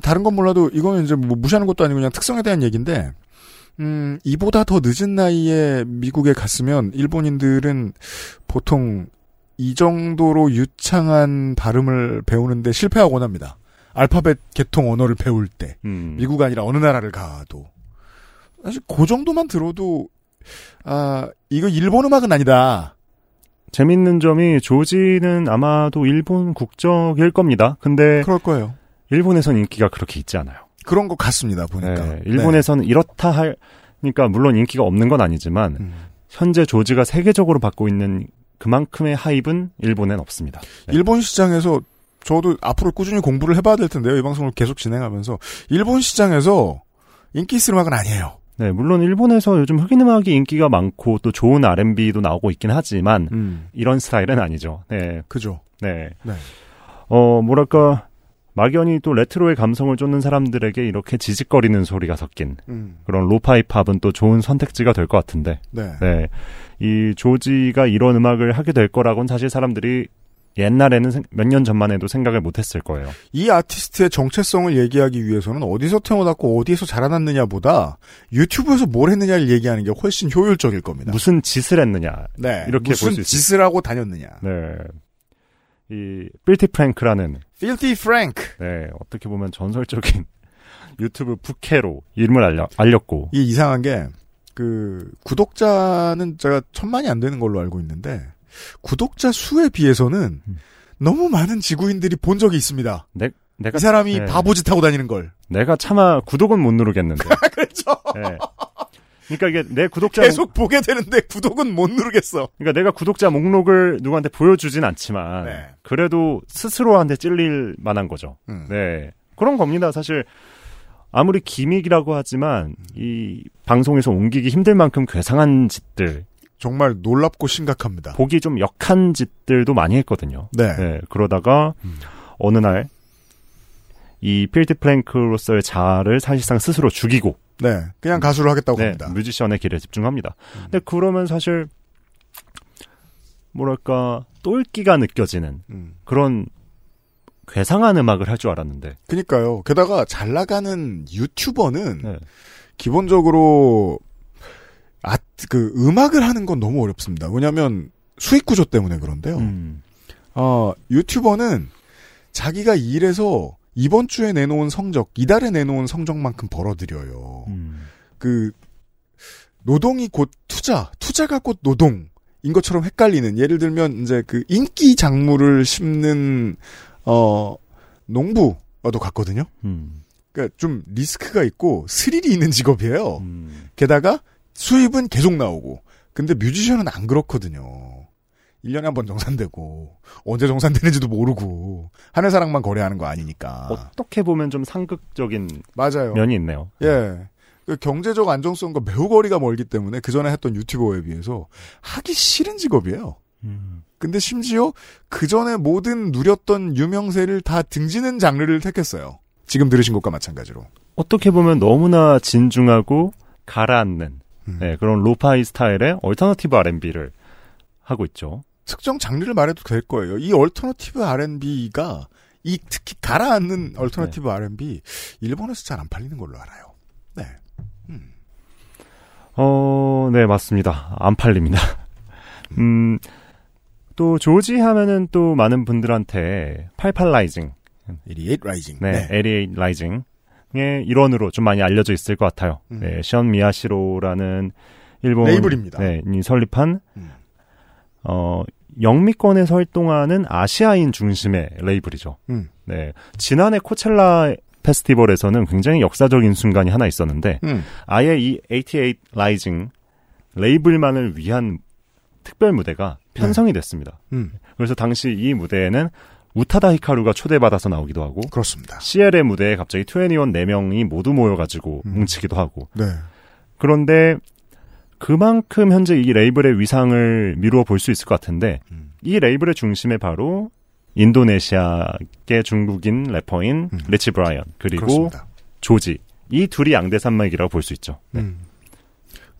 다른 건 몰라도 이거는 이제 뭐 무시하는 것도 아니고 그냥 특성에 대한 얘기인데 음, 이보다 더 늦은 나이에 미국에 갔으면 일본인들은 보통 이 정도로 유창한 발음을 배우는데 실패하곤 합니다. 알파벳 계통 언어를 배울 때. 음, 미국 아니라 어느 나라를 가도. 사실 그 정도만 들어도 아, 이거 일본 음악은 아니다. 재밌는 점이 조지는 아마도 일본 국적일 겁니다. 근데 그럴 거예요. 일본에선 인기가 그렇게 있지 않아요. 그런 것 같습니다, 보니까. 네, 일본에서는 이렇다 하니까 물론 인기가 없는 건 아니지만 네. 음. 현재 조지가 세계적으로 받고 있는 그만큼의 하입은 일본엔 없습니다. 네. 일본 시장에서 저도 앞으로 꾸준히 공부를 해봐야 될 텐데요. 이 방송을 계속 진행하면서 일본 시장에서 인기 있을 음악은 아니에요. 네, 물론 일본에서 요즘 흑인 음악이 인기가 많고 또 좋은 R&B도 나오고 있긴 하지만 음, 이런 스타일은 아니죠. 네, 그죠. 네. 네. 어, 뭐랄까 막연히 또 레트로의 감성을 쫓는 사람들에게 이렇게 지직거리는 소리가 섞인 음, 그런 로파이 팝은 또 좋은 선택지가 될 것 같은데. 네. 네. 이 조지가 이런 음악을 하게 될 거라고는 사실 사람들이 옛날에는 몇 년 전만 해도 생각을 못 했을 거예요. 이 아티스트의 정체성을 얘기하기 위해서는 어디서 태어났고 어디에서 자라났느냐보다 유튜브에서 뭘 했느냐를 얘기하는 게 훨씬 효율적일 겁니다. 무슨 짓을 했느냐. 네. 이렇게 무슨. 짓을 하고 다녔느냐. 네. 이 빌티 프랭크라는 Filthy Frank. 네, 어떻게 보면 전설적인 *laughs* 유튜브 부캐로 이름을 알려, 알렸고 이게 이상한 게, 그, 구독자는 제가 천만이 안 되는 걸로 알고 있는데, 구독자 수에 비해서는 음. 너무 많은 지구인들이 본 적이 있습니다. 내, 내가 이 사람이 네. 바보짓 하고 다니는 걸. 내가 차마 구독은 못 누르겠는데. *laughs* 그렇죠. 네. 그러니까 이게 내 구독자 계속 보게 되는데 구독은 못 누르겠어. 그러니까 내가 구독자 목록을 누구한테 보여주진 않지만 네. 그래도 스스로한테 찔릴 만한 거죠. 음. 네 그런 겁니다. 사실 아무리 기믹이라고 하지만 이 방송에서 옮기기 힘들 만큼 괴상한 짓들 정말 놀랍고 심각합니다. 보기 좀 역한 짓들도 많이 했거든요. 네. 네 그러다가 음. 어느 날 이 Filthy Frank로서의 자아를 사실상 스스로 죽이고 네. 그냥 가수를 하겠다고 네, 합니다. 뮤지션의 길에 집중합니다. 음. 근데 그러면 사실 뭐랄까 똘끼가 느껴지는 음. 그런 괴상한 음악을 할 줄 알았는데. 그니까요. 게다가 잘 나가는 유튜버는 네. 기본적으로 아, 그 음악을 하는 건 너무 어렵습니다. 왜냐하면 수익 구조 때문에 그런데요. 음. 어, 유튜버는 자기가 일해서 이번 주에 내놓은 성적, 이달에 내놓은 성적만큼 벌어들여요. 음. 그 노동이 곧 투자, 투자가 곧 노동인 것처럼 헷갈리는 예를 들면 이제 그 인기 작물을 심는 어 농부와도 같거든요. 음. 그러니까 좀 리스크가 있고 스릴이 있는 직업이에요. 음. 게다가 수입은 계속 나오고. 근데 뮤지션은 안 그렇거든요. 1년에 한 번 정산되고 언제 정산되는지도 모르고 하늘 사랑만 거래하는 거 아니니까. 어떻게 보면 좀 상극적인 맞아요. 면이 있네요. 예. 그 경제적 안정성과 매우 거리가 멀기 때문에 그 전에 했던 유튜버에 비해서 하기 싫은 직업이에요. 음. 근데 심지어 그 전에 모든 누렸던 유명세를 다 등지는 장르를 택했어요. 지금 들으신 것과 마찬가지로. 어떻게 보면 너무나 진중하고 가라앉는 음. 네, 그런 lo-fi 스타일의 alternative R&B를 하고 있죠. 특정 장르를 말해도 될 거예요. 이 alternative R&B가 이 특히 가라앉는 alternative R&B 일본에서 잘 안 팔리는 걸로 알아요. 네. 어, 네, 맞습니다. 안 팔립니다. 음, 또 조지 하면은 또 많은 분들한테 88 Rising, 88 Rising. 네, 88 Rising의 일원으로 좀 많이 알려져 있을 것 같아요. 음. 네, 션 미야시로라는 일본 레이블입니다. 네, 이 설립한 음. 어 영미권에서 활동하는 아시아인 중심의 레이블이죠. 음. 네, 지난해 코첼라 페스티벌에서는 굉장히 역사적인 순간이 하나 있었는데 음. 아예 이 88 Rising 레이블만을 위한 특별 무대가 편성이 됐습니다. 음. 그래서 당시 이 무대에는 우타다 히카루가 초대받아서 나오기도 하고 그렇습니다. CL의 무대에 갑자기 2NE1 4명이 모두 모여가지고 음. 뭉치기도 하고 네. 그런데 그만큼 현재 이 레이블의 위상을 미루어 볼 수 있을 것 같은데 음. 이 레이블의 중심에 바로 인도네시아계 중국인 래퍼인 음. 리치 브라이언 그리고 그렇습니다. 조지 이 둘이 양대 산맥이라고 볼 수 있죠. 네. 음.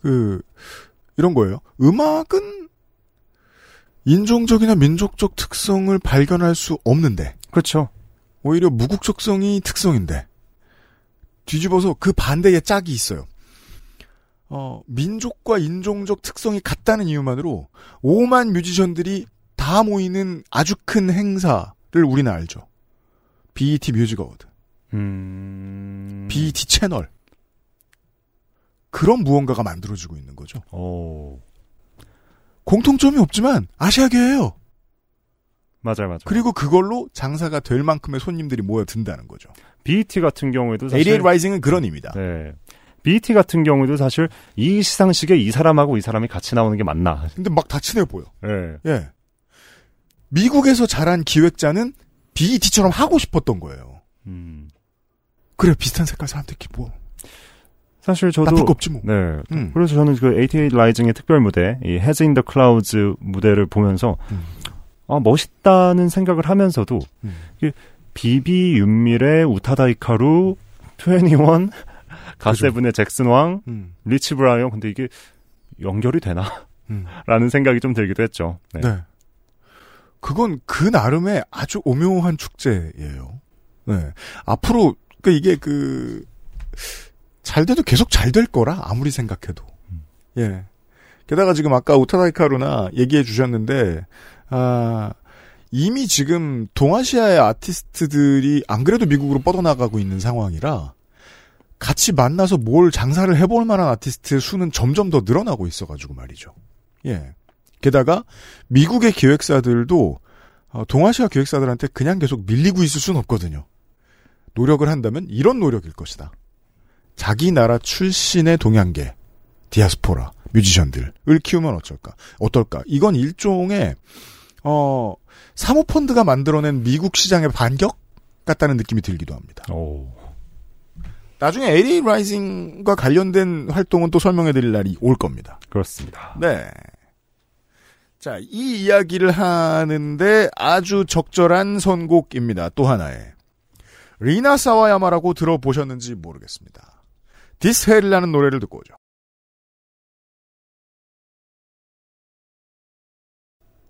그 이런 거예요. 음악은 인종적이나 민족적 특성을 발견할 수 없는데 그렇죠. 오히려 무국적성이 특성인데 뒤집어서 그 반대의 짝이 있어요. 어, 민족과 인종적 특성이 같다는 이유만으로 오만 뮤지션들이 다 모이는 아주 큰 행사를 우리는 알죠. BET 뮤직 어워드, 음... BET 채널. 그런 무언가가 만들어지고 있는 거죠. 오 공통점이 없지만 아시아계예요. 맞아요, 맞아요. 그리고 그걸로 장사가 될 만큼의 손님들이 모여든다는 거죠. BET 같은 경우에도 사실 88 라이징은 그런 의미다. 네. BET 같은 경우도 사실 이 시상식에 이 사람하고 이 사람이 같이 나오는 게 맞나? 근데 막 다 친해 보여. 네. 예. 미국에서 자란 기획자는 BET처럼 하고 싶었던 거예요. 음. 그래 비슷한 색깔 사람들끼리 뭐 사실 저도 나쁠 거 없지 뭐. 네. 음. 그래서 저는 그 88 라이징의 특별 무대, 이 Heads in the Clouds 무대를 보면서 음. 아, 멋있다는 생각을 하면서도 음. 비비 윤밀의 우타다 이카루 21 가세븐의 잭슨 왕 음. 리치 브라이언 근데 이게 연결이 되나? 음. *laughs* 라는 생각이 좀 들기도 했죠. 네. 네. 그건 그 나름의 아주 오묘한 축제예요. 네. 앞으로 그 이게 그 잘 돼도 계속 잘 될 거라 아무리 생각해도. 예. 게다가 지금 아까 우타다이카루나 얘기해 주셨는데 아 이미 지금 동아시아의 아티스트들이 안 그래도 미국으로 뻗어나가고 있는 상황이라 같이 만나서 뭘 장사를 해볼 만한 아티스트의 수는 점점 더 늘어나고 있어가지고 말이죠. 예. 게다가 미국의 기획사들도 어, 동아시아 기획사들한테 그냥 계속 밀리고 있을 수는 없거든요. 노력을 한다면 이런 노력일 것이다. 자기 나라 출신의 동양계, 디아스포라, 뮤지션들을 키우면 어쩔까? 어떨까? 이건 일종의 어 사모펀드가 만들어낸 미국 시장의 반격 같다는 느낌이 들기도 합니다. 오. 나중에 LA 라이징과 관련된 활동은 또 설명해 드릴 날이 올 겁니다. 그렇습니다. 네. 자, 이 이야기를 하는데 아주 적절한 선곡입니다. 또 하나의. 리나 사와야마라고 들어보셨는지 모르겠습니다. This Hell이라는 노래를 듣고 오죠.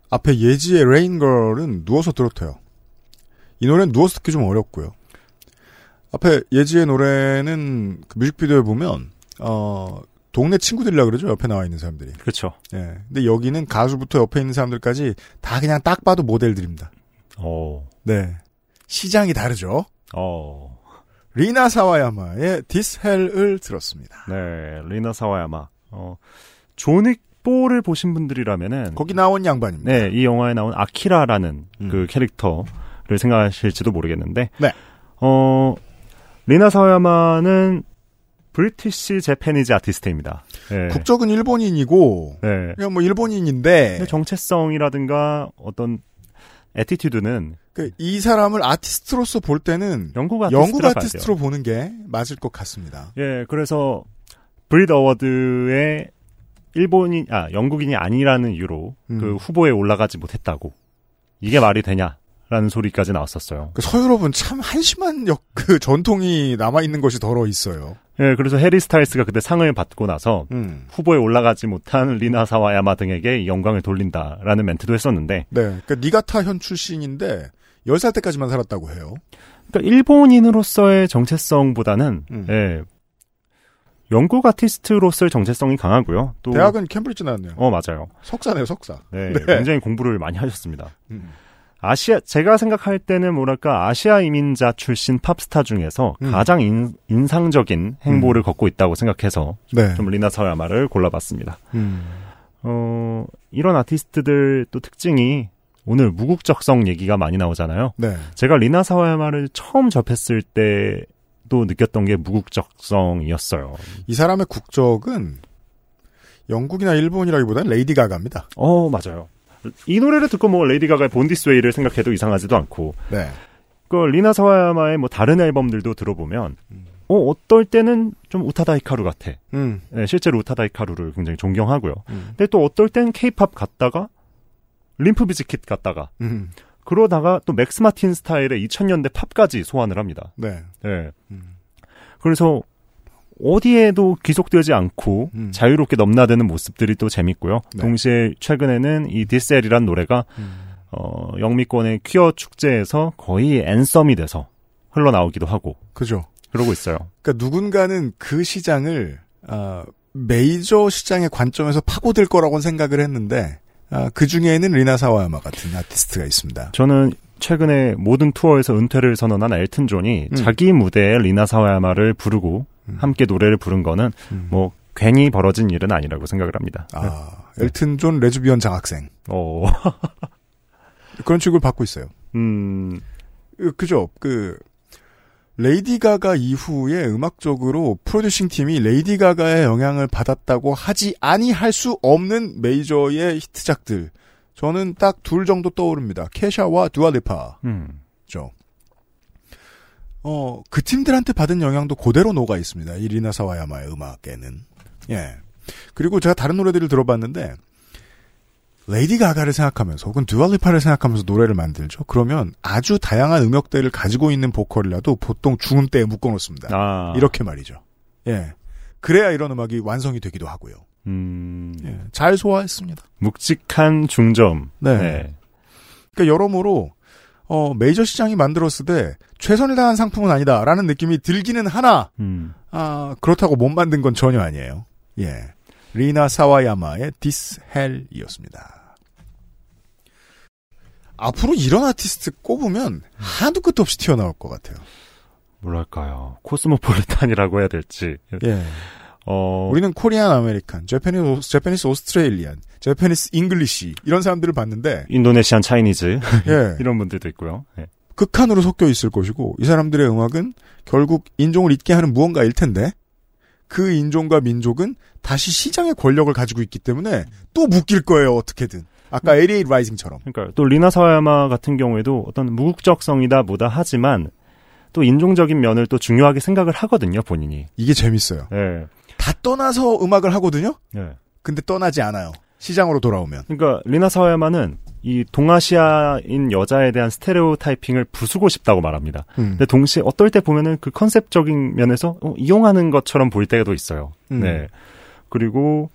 앞에 예지의 Raingurl은 누워서 돼요. 이 노래는 누워서 듣기 좀 어렵고요. 앞에 예지의 노래는 그 뮤직비디오에 보면 어 동네 친구들이라 그러죠. 옆에 나와 있는 사람들이. 그렇죠. 예. 근데 여기는 가수부터 옆에 있는 사람들까지 다 그냥 딱 봐도 모델들입니다. 오. 네. 시장이 다르죠. 어. 리나 사와야마의 디스헬을 들었습니다. 네, 리나 사와야마. 어, 조닉 4를 보신 분들이라면은 거기 나온 양반입니다. 네, 이 영화에 나온 아키라라는 음. 그 캐릭터를 생각하실지도 모르겠는데 네. 어, 리나 사와야마는 British Japanese 아티스트입니다. 네. 국적은 일본인이고 네. 그냥 뭐 일본인인데 정체성이라든가 어떤 attitude는 그 이 사람을 아티스트로서 볼 때는 영국 영국. 아티스트로 보는 게 맞을 것 같습니다. 예, 그래서 Brit Award에 일본인 아 영국인이 아니라는 이유로 음. 그 후보에 올라가지 못했다고 이게 말이 되냐 라는 소리까지 나왔었어요. 그 서유럽은 참 한심한 역, 그 전통이 남아있는 것이 덜어 있어요. 예, 그래서 해리 스타일스가 그때 상을 받고 나서 음. 후보에 올라가지 못한 리나 사와 야마 등에게 이 영광을 돌린다라는 멘트도 했었는데, 네. 그 니가타 현 출신인데 10살 때까지만 살았다고 해요. 그러니까 일본인으로서의 정체성보다는 음. 예, 영국 아티스트로서의 정체성이 강하고요. 또 대학은 캠브리지 나왔네요. 어 맞아요. 석사네요, 석사. 네, 네. 굉장히 공부를 많이 하셨습니다. 음. 아시아 제가 생각할 때는 뭐랄까 아시아 이민자 출신 팝스타 중에서 음. 가장 인, 인상적인 행보를 걷고 있다고 생각해서 네. 좀 리나 사야마를 골라봤습니다. 음. 어 이런 아티스트들 또 특징이 오늘 무국적성 얘기가 많이 나오잖아요. 네. 제가 리나 사와야마를 처음 접했을 때도 느꼈던 게 무국적성이었어요. 이 사람의 국적은 영국이나 일본이라기보다는 레이디 가가입니다. 어 맞아요. 이 노래를 듣고 뭐 레이디 가가의 Born This Way를 생각해도 이상하지도 않고 네. 그 리나 사와야마의 뭐 다른 앨범들도 들어보면 어 어떨 때는 좀 우타다 히카루 같아. 음. 네, 실제로 우타다 히카루를 굉장히 존경하고요. 음. 근데 또 어떨 땐 케이팝 같다가 Limp Bizkit 같다가 음. 그러다가 또 맥스 마틴 스타일의 2000년대 팝까지 소환을 합니다. 네. 네. 음. 그래서 어디에도 귀속되지 않고 음. 자유롭게 넘나드는 모습들이 또 재밌고요. 네. 동시에 최근에는 이 This Hell이란 노래가 음. 어, 영미권의 퀴어 축제에서 거의 anthem이 돼서 흘러나오기도 하고 그죠. 그러고 있어요. 그러니까 누군가는 그 시장을 아, 메이저 시장의 관점에서 파고들 거라고는 생각을 했는데 아, 그 중에는 리나 사와야마 같은 아티스트가 있습니다. 저는 최근에 모든 투어에서 은퇴를 선언한 엘튼 존이 음. 자기 무대에 리나 사와야마를 부르고 음. 함께 노래를 부른 거는 음. 뭐 괜히 벌어진 일은 아니라고 생각을 합니다. 아, 엘튼 존 레즈비언 장학생 어, *laughs* 그런 취급을 받고 있어요. 음, 그- 그죠. 그 레이디 가가 이후에 음악적으로 프로듀싱 팀이 레이디 가가의 영향을 받았다고 하지 아니할 수 없는 메이저의 히트작들. 저는 딱 둘 정도 떠오릅니다. 케샤와 두아 리파죠. 음, 어, 그 팀들한테 받은 영향도 그대로 녹아 있습니다. 이 리나 사와야마의 음악에는. 예. 그리고 제가 다른 노래들을 들어봤는데 레이디 가가를 생각하면서 혹은 듀얼리파를 생각하면서 노래를 만들죠. 그러면 아주 다양한 음역대를 가지고 있는 보컬이라도 보통 중음대에 묶어놓습니다. 아, 이렇게 말이죠. 예. 그래야 이런 음악이 완성이 되기도 하고요. 음, 예. 잘 소화했습니다. 묵직한 중점. 네. 그러니까 여러모로 어, 메이저 시장이 만들었을 때 최선을 다한 상품은 아니다라는 느낌이 들기는 하나 음, 아, 그렇다고 못 만든 건 전혀 아니에요. 예. 리나 사와야마의 This Hell이었습니다. 앞으로 이런 아티스트 꼽으면 한두 끝도 없이 튀어나올 것 같아요. 뭐랄까요. 코스모폴리탄이라고 해야 될지. 예. 어, 우리는 Korean American, Japanese, Japanese Australian, Japanese English 이런 사람들을 봤는데 Indonesian Chinese. *laughs* 예. *laughs* 이런 분들도 있고요. 예. 극한으로 섞여 있을 것이고 이 사람들의 음악은 결국 인종을 잊게 하는 무언가일 텐데 그 인종과 민족은 다시 시장의 권력을 가지고 있기 때문에 또 묶일 거예요 어떻게든 아까 LA 라이징처럼 그러니까 또 리나 사와야마 같은 경우에도 어떤 무국적성이다 뭐다 하지만 또 인종적인 면을 또 중요하게 생각을 하거든요, 본인이. 이게 재밌어요 예. 다 떠나서 음악을 하거든요 예. 근데 떠나지 않아요 시장으로 돌아오면 그러니까 리나 사와야마는 이 동아시아인 여자에 대한 스테레오 타이핑을 부수고 싶다고 말합니다. 음. 근데 동시에 어떨 때 보면은 그 컨셉적인 면에서 어, 이용하는 것처럼 보일 때도 있어요. 음. 네. 그리고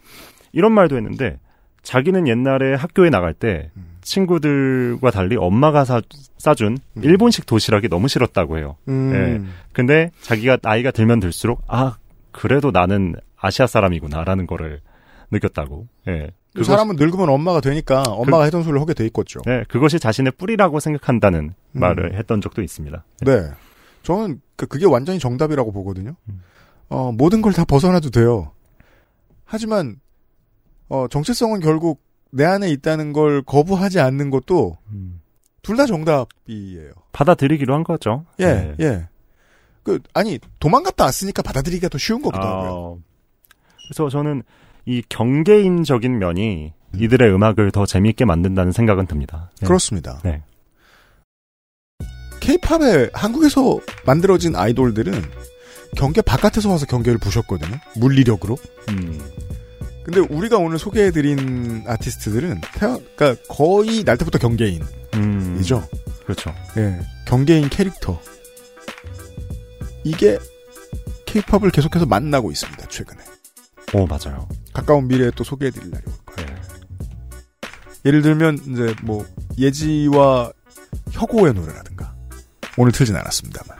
이런 말도 했는데 자기는 옛날에 학교에 나갈 때 음. 친구들과 달리 엄마가 사, 싸준 음. 일본식 도시락이 너무 싫었다고 해요. 음. 근데 자기가 나이가 들면 들수록 아 그래도 나는 아시아 사람이구나라는 거를 느꼈다고. 예. 그 사람은 늙으면 엄마가 되니까 엄마가 했던 소리를 하게 돼 있겠죠 네, 그것이 자신의 뿌리라고 생각한다는 음. 말을 했던 적도 있습니다. 네 저는 그- 그게 완전히 정답이라고 보거든요 음. 어, 모든 걸 다 벗어나도 돼요 하지만 어, 정체성은 결국 내 안에 있다는 걸 거부하지 않는 것도 음. 둘다 정답이에요. 받아들이기로 한 거죠. 예, 네. 예. 그, 아니, 도망갔다 왔으니까 받아들이기가 더 쉬운 거기도 하고요. 아, 그래서 저는 이 경계인적인 면이 음. 이들의 음악을 더 재미있게 만든다는 생각은 듭니다. 네. 그렇습니다. 네. 케이팝에 한국에서 만들어진 아이돌들은 경계 바깥에서 와서 경계를 부셨거든요. 물리력으로. 음, 근데 우리가 오늘 소개해드린 아티스트들은 태어, 그러니까 거의 날 때부터 경계인이죠. 음, 그렇죠. 예, 경계인 캐릭터. 이게 케이팝을 계속해서 만나고 있습니다. 최근에. 오, 맞아요. 가까운 미래에 또 소개해드릴 날이 올 거예요. 네. 예를 들면 이제 뭐 예지와 혁오의 노래라든가 오늘 틀진 않았습니다만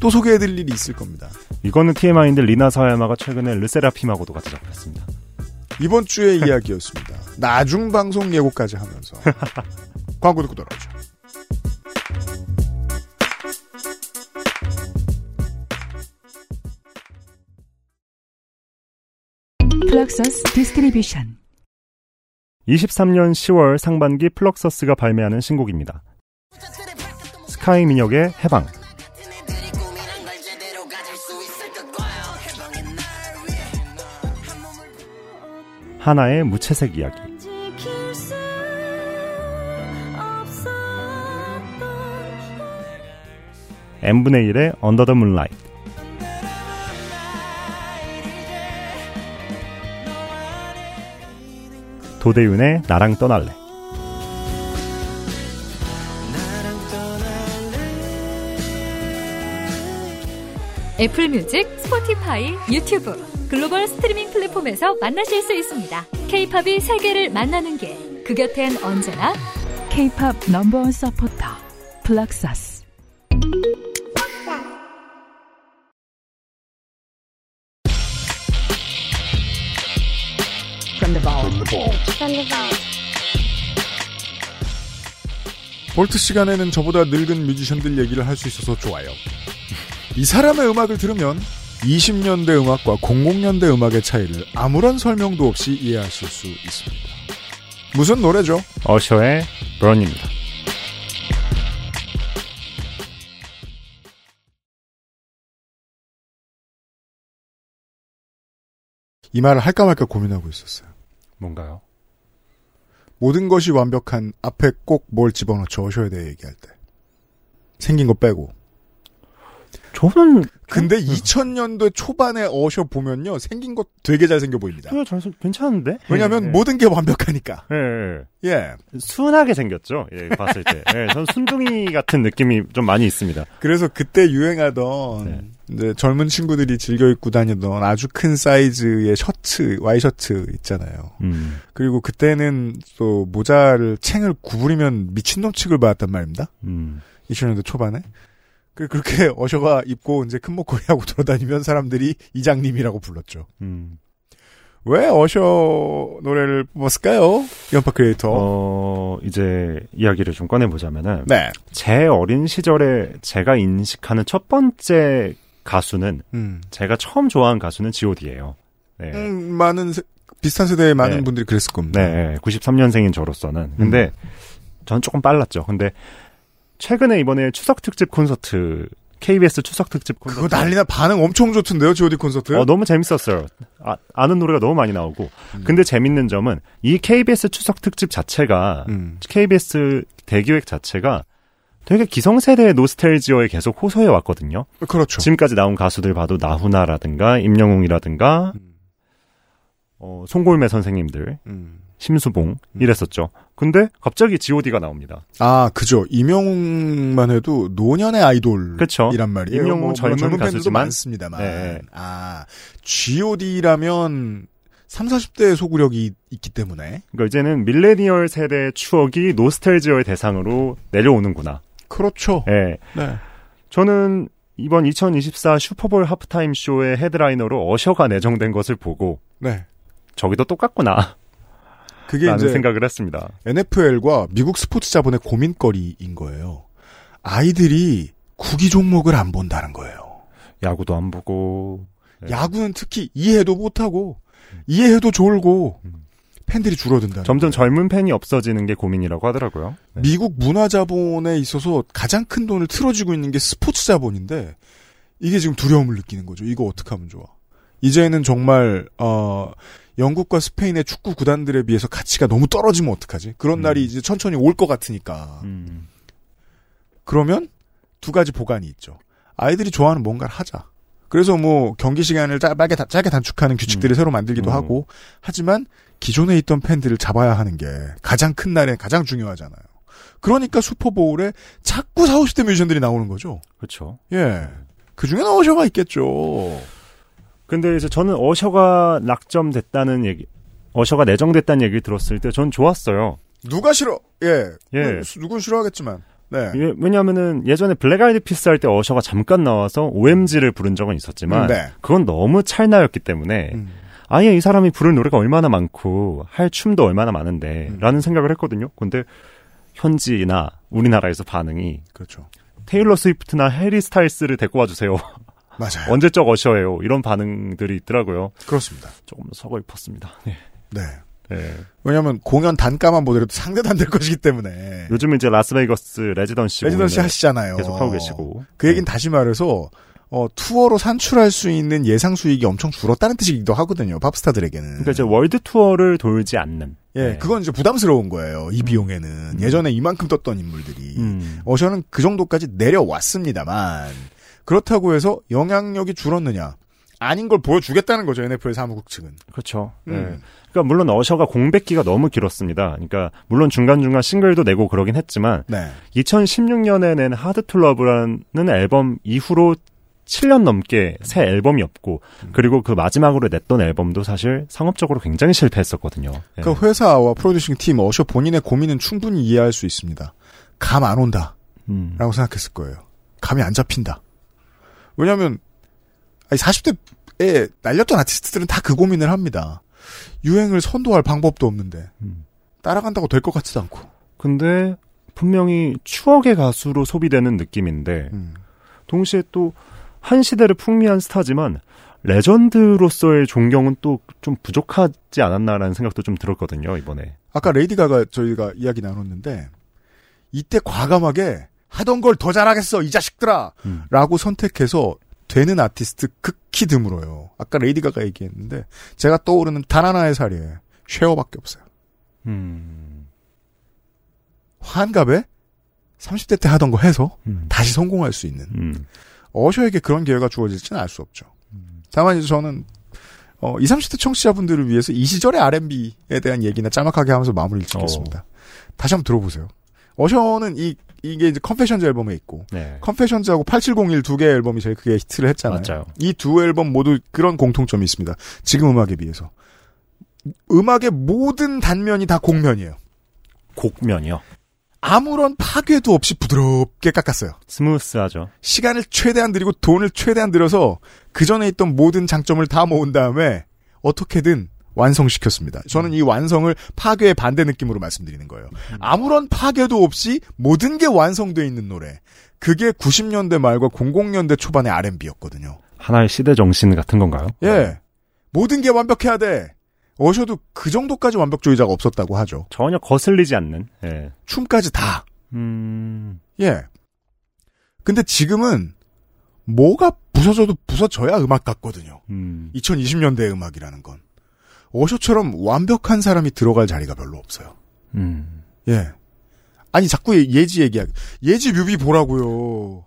또 소개해드릴 일이 있을 겁니다. 이거는 TMI인데 리나 사야마가 최근에 르세라핌하고도 같이 작업했습니다. 이번 주의 *laughs* 이야기였습니다. 나중 방송 예고까지 하면서 광고 듣고 돌아오죠. 플럭서스 Distribution 23년 10월 상반기 플럭서스가 발매하는 신곡입니다. 스카이 민혁의 해방. 하나의 무채색 이야기. n분의 1의 Under the Moonlight. 도대윤의 나랑 떠날래. 애플 뮤직, 스포티파이, 유튜브, 글로벌 스트리밍 플랫폼에서 만나실 수 있습니다. 케이팝이 세계를 만나는 길. 그 곁엔 언제나 K-팝 넘버원 서포터 플럭서스 볼트 시간에는 저보다 늙은 뮤지션들 얘기를 할 수 있어서 좋아요. 이 사람의 음악을 들으면 20년대 음악과 00년대 음악의 차이를 아무런 설명도 없이 이해하실 수 있습니다. 무슨 노래죠? 어셔의 런입니다. 이 말을 할까 말까 고민하고 있었어요. 뭔가요? 모든 것이 완벽한 앞에 꼭 뭘 집어넣죠. 어셔에 대해 얘기할 때. 생긴 거 빼고. 저는 근데 2000년대 초반에 어셔 보면요. 생긴 거 되게 잘 생겨 보입니다. 그게 잘 괜찮은데? 왜냐면 예, 모든 게 완벽하니까. 예, 예. 예. 순하게 생겼죠. 예, 봤을 때. 예, 전 순둥이 같은 느낌이 좀 많이 있습니다. 그래서 그때 유행하던 네. 이제 젊은 친구들이 즐겨 입고 다니던 아주 큰 사이즈의 셔츠, 와이셔츠 있잖아요. 음, 그리고 그때는 또 모자를 챙을 구부리면 미친놈 취급을 받았단 말입니다. 음. 2000년대 초반에. 그- 그렇게 *laughs* 어셔가 입고 이제 큰 목걸이 하고 돌아다니면 사람들이 이장님이라고 불렀죠. 음. 왜 어셔 노래를 뽑았을까요? 연파 크리에이터. 어, 이제 이야기를 좀 꺼내보자면은, 네. 제 어린 시절에 제가 인식하는 첫 번째 가수는, 음. 제가 처음 좋아한 가수는 god예요. 네. 음, 많은 세- 비슷한 세대의 많은 네. 분들이 그랬을 겁니다. 네, 93년생인 저로서는. 근데, 전 조금 빨랐죠. 근데, 최근에 이번에 추석 특집 콘서트, KBS 추석 특집 콘서트. 그거 난리나 반응 엄청 좋던데요, G.O.D 콘서트. 어, 너무 재밌었어요. 아, 는 노래가 너무 많이 나오고. 음. 근데 재밌는 점은, 이 KBS 추석 특집 자체가, 음. KBS 대기획 자체가 되게 기성세대의 노스텔지어에 계속 호소해 왔거든요. 그렇죠. 지금까지 나온 가수들 봐도 나훈아라든가 임영웅이라든가 음. 어, 송골매 선생님들, 음. 심수봉 이랬었죠. 근데 갑자기 G.O.D가 나옵니다. 아, 그죠. 임영웅만 해도 노년의 아이돌이란 그쵸. 말이에요. 임영웅 뭐, 젊은 팬들도 가수지만. 많습니다만. 네. 아, G.O.D라면 3, 40대의 소구력이 있기 때문에. 그러니까 이제는 밀레니얼 세대의 추억이 노스탤지어의 대상으로 내려오는구나. 그렇죠. 예. 네. 저는 이번 2024 슈퍼볼 하프타임 쇼의 headliner로 어셔가 내정된 것을 보고 네. 저기도 똑같구나 그게 이제 생각을 했습니다. NFL과 미국 스포츠 자본의 고민거리인 거예요. 아이들이 구기 종목을 안 본다는 거예요. 야구도 안 보고 네. 야구는 특히 이해도 못하고 이해해도 졸고 음. 팬들이 줄어든다. 점점 젊은 팬이 없어지는 게 고민이라고 하더라고요. 네. 미국 문화 자본에 있어서 가장 큰 돈을 틀어지고 있는 게 스포츠 자본인데 이게 지금 두려움을 느끼는 거죠. 이거 어떻게 하면 좋아? 이제는 정말 어 영국과 스페인의 축구 구단들에 비해서 가치가 너무 떨어지면 어떡하지? 그런 음. 날이 이제 천천히 올 것 같으니까. 음. 그러면 두 가지 보관이 있죠. 아이들이 좋아하는 뭔가를 하자. 그래서 뭐 경기 시간을 짧게, 다- 짧게 단축하는 규칙들을 새로 만들기도 음. 하고 하지만 기존에 있던 팬들을 잡아야 하는 게 가장 큰 날에 가장 중요하잖아요. 그러니까 슈퍼보울에 자꾸 4, 50대 뮤지션들이 나오는 거죠. 그렇죠. 예. 그 중에 어셔가 있겠죠. 근데 이제 저는 어셔가 낙점됐다는 얘기, 어셔가 내정됐다는 얘기를 들었을 때 전 좋았어요. 누가 싫어? 예. 예. 음, 누군 싫어하겠지만. 네. 예, 왜냐하면은 예전에 블랙 아이드 피스 할 때 어셔가 잠깐 나와서 OMG를 부른 적은 있었지만 음, 네. 그건 너무 찰나였기 때문에 음. 아예 이 사람이 부를 노래가 얼마나 많고 할 춤도 얼마나 많은데 음. 라는 생각을 했거든요. 근데 현지나 우리나라에서 반응이 그렇죠. 테일러 스위프트나 해리 스타일스를 데리고 와주세요. 맞아요. 언제적 어셔예요. 이런 반응들이 있더라고요. 그렇습니다. 조금 서글펐습니다. 네. 네. 네. 왜냐하면 공연 단가만 보더라도 상대도 안 될 것이기 때문에 요즘은 이제 라스베이거스 residency residency 하시잖아요. 계속 하고 계시고 그 얘기는 다시 말해서 어, 투어로 산출할 수 있는 예상 수익이 엄청 줄었다는 뜻이기도 하거든요. 팝스타들에게는. 그러니까 이제 월드 투어를 돌지 않는. 예, 네. 그건 이제 부담스러운 거예요. 이 비용에는 예전에 이만큼 떴던 인물들이 음. 어셔는 그 정도까지 내려왔습니다만 그렇다고 해서 영향력이 줄었느냐? 아닌 걸 보여주겠다는 거죠. NFL 사무국 측은. 그렇죠. 음. 네. 그러니까 물론 어셔가 공백기가 너무 길었습니다. 그러니까 물론 중간 중간 싱글도 내고 그러긴 했지만 네. 2016년에 낸 Hard II Love라는 앨범 이후로 7년 넘게 새 앨범이 없고 그리고 그 마지막으로 냈던 앨범도 사실 상업적으로 굉장히 실패했었거든요. 네. 그 회사와 producing 팀 어셔 본인의 고민은 충분히 이해할 수 있습니다. 감 안 온다. 음. 라고 생각했을 거예요. 감이 안 잡힌다. 왜냐하면 40대에 날렸던 아티스트들은 다 그 고민을 합니다. 유행을 선도할 방법도 없는데 음. 따라간다고 될 것 같지도 않고. 근데 분명히 추억의 가수로 소비되는 느낌인데 음. 동시에 또 한 시대를 풍미한 스타지만 레전드로서의 존경은 또 좀 부족하지 않았나라는 생각도 좀 들었거든요 이번에. 아까 레이디 가가 저희가 이야기 나눴는데 이때 과감하게 하던 걸 더 잘하겠어 이 자식들아 음. 라고 선택해서 되는 아티스트 극히 드물어요. 아까 레이디 가가 얘기했는데 제가 떠오르는 단 하나의 사례에 쉐어밖에 없어요. 음. 환갑에 30대 때 하던 거 해서 음. 다시 성공할 수 있는 음. 어셔에게 그런 기회가 주어질지는 알 수 없죠. 다만 이제 저는 어, 20, 30대 청취자분들을 위해서 이 시절의 R&B에 대한 얘기나 짤막하게 하면서 마무리를 짓겠습니다. 다시 한번 들어보세요. 어셔는 이 이게 이제 Confessions 앨범에 있고 네. Confessions하고 8701 두 개의 앨범이 제일 크게 히트를 했잖아요. 이 두 앨범 모두 그런 공통점이 있습니다. 지금 음악에 비해서 음악의 모든 단면이 다 곡면이에요. 곡면이요. 아무런 파괴도 없이 부드럽게 깎았어요. smooth하죠. 시간을 최대한 들이고 돈을 최대한 들여서 그 전에 있던 모든 장점을 다 모은 다음에 어떻게든 완성시켰습니다. 저는 이 완성을 파괴의 반대 느낌으로 말씀드리는 거예요. 아무런 파괴도 없이 모든 게 완성돼 있는 노래. 그게 90년대 말과 00년대 초반의 R&B였거든요. 하나의 시대 정신 같은 건가요? 예. 모든 게 완벽해야 돼. 어셔도 그 정도까지 완벽주의자가 없었다고 하죠. 전혀 거슬리지 않는. 예. 춤까지 다. 음. 예. 근데 지금은 뭐가 부서져도 부서져야 음악 같거든요. 음. 2020년대 음악이라는 건. 어셔처럼 완벽한 사람이 들어갈 자리가 별로 없어요. 음. 예. 아니, 자꾸 예- 예지 얘기하기. 예지 뮤비 보라고요.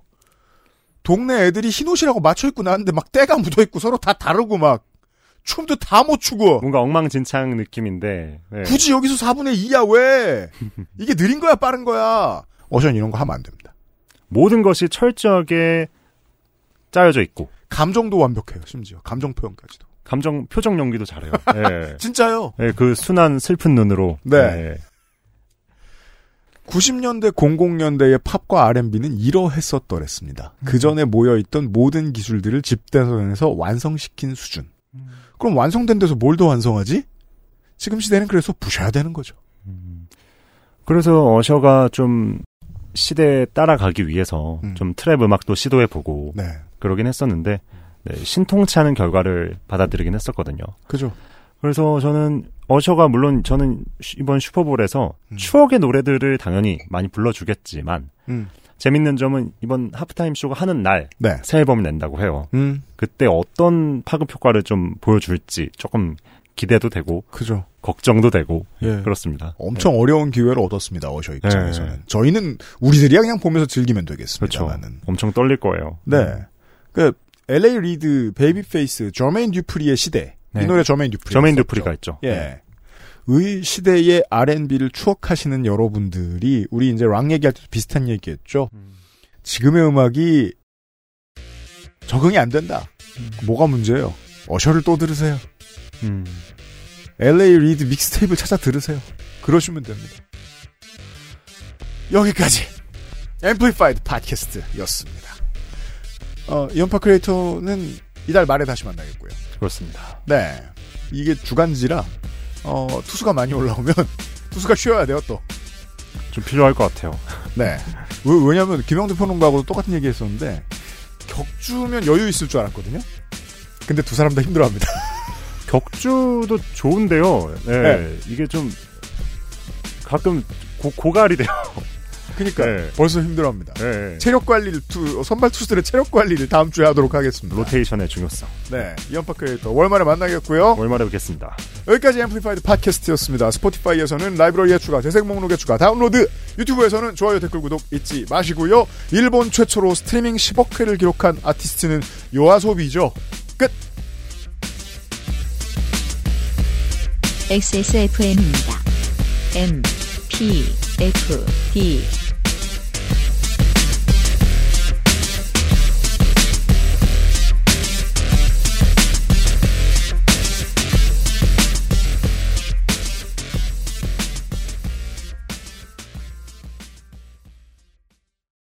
동네 애들이 흰 옷이라고 맞춰 입고 나왔는데 막 때가 묻어 있고 서로 다 다르고 막 춤도 다 못 추고. 뭔가 엉망진창 느낌인데. 예. 굳이 여기서 4분의 2야 왜? *laughs* 이게 느린 거야 빠른 거야? 어션 이런 거 하면 안 됩니다. 모든 것이 철저하게 짜여져 있고 감정도 완벽해요. 심지어 감정 표현까지도. 감정 표정 연기도 잘해요. *laughs* 예. 진짜요. 예, 그 순한 슬픈 눈으로. 네. 예. 90년대 00년대의 팝과 R&B는 이러했었더랬습니다. 그 전에 모여 있던 모든 기술들을 집대성에서 완성시킨 수준. 그럼 완성된 데서 뭘 더 완성하지? 지금 시대는 그래서 부셔야 되는 거죠. 그래서 어셔가 좀 시대에 따라가기 위해서 음. 좀 트랩 음악도 시도해 보고 네. 그러긴 했었는데 네, 신통치 않은 결과를 받아들이긴 했었거든요. 그죠. 그래서 저는 어셔가 물론 저는 슈- 이번 슈퍼볼에서 음. 추억의 노래들을 당연히 많이 불러주겠지만 음. 재밌는 점은 이번 하프타임 쇼가 하는 날 네. 새 앨범을 낸다고 해요. 음. 그때 어떤 파급 효과를 좀 보여줄지 조금 기대도 되고 그죠. 걱정도 되고 예. 그렇습니다. 엄청 어려운 기회를 얻었습니다. 어셔 입장에서는. 네. 저희는 우리들이 그냥 보면서 즐기면 그렇죠. 되겠습니다만은. 엄청 떨릴 거예요. 네. 그 LA 리드, 베이비 페이스, 저메인 듀프리의 시대. 네. 이 노래 저메인 듀프리. 저메인 듀프리가 있죠. 예. 의 시대의 R&B를 추억하시는 여러분들이 우리 이제 락 얘기할 때도 비슷한 얘기했죠. 지금의 음악이 적응이 안 된다. 뭐가 문제예요? 어셔를 또 들으세요. 음. LA 리드 mixtape을 찾아 들으세요. 그러시면 됩니다. 여기까지 Amplified 팟캐스트였습니다. 어, 이연파 creator는 이달 말에 다시 만나겠고요. 그렇습니다. 네. 이게 주간지라, 어, 투수가 많이 올라오면, *laughs* 투수가 쉬어야 돼요, 또. 좀 필요할 것 같아요. 네. 왜, 왜냐면, 김영대 평론가하고도 똑같은 얘기 했었는데, 격주면 여유 있을 줄 알았거든요? 근데 두 사람 다 힘들어 합니다. *laughs* 격주도 좋은데요. 네, 네. 이게 좀 가끔 고, 고갈이 돼요. 그니까, 네. 벌써 힘들어 합니다. 네. 체력 관리를, 투, 선발 투수들의 체력 관리를 다음 주에 하도록 하겠습니다. 로테이션의 중요성. 네. 이연파 크리에이터 월말에 만나겠고요. 월말에 뵙겠습니다. 여기까지 Amplified 팟캐스트였습니다. 스포티파이에서는 라이브러리에 추가, 재생 목록에 추가, 다운로드, 유튜브에서는 좋아요, 댓글, 구독 잊지 마시고요. 일본 최초로 스트리밍 10억 회를 기록한 아티스트는 요아소비죠. 끝! XSFM입니다. M, P, F, D,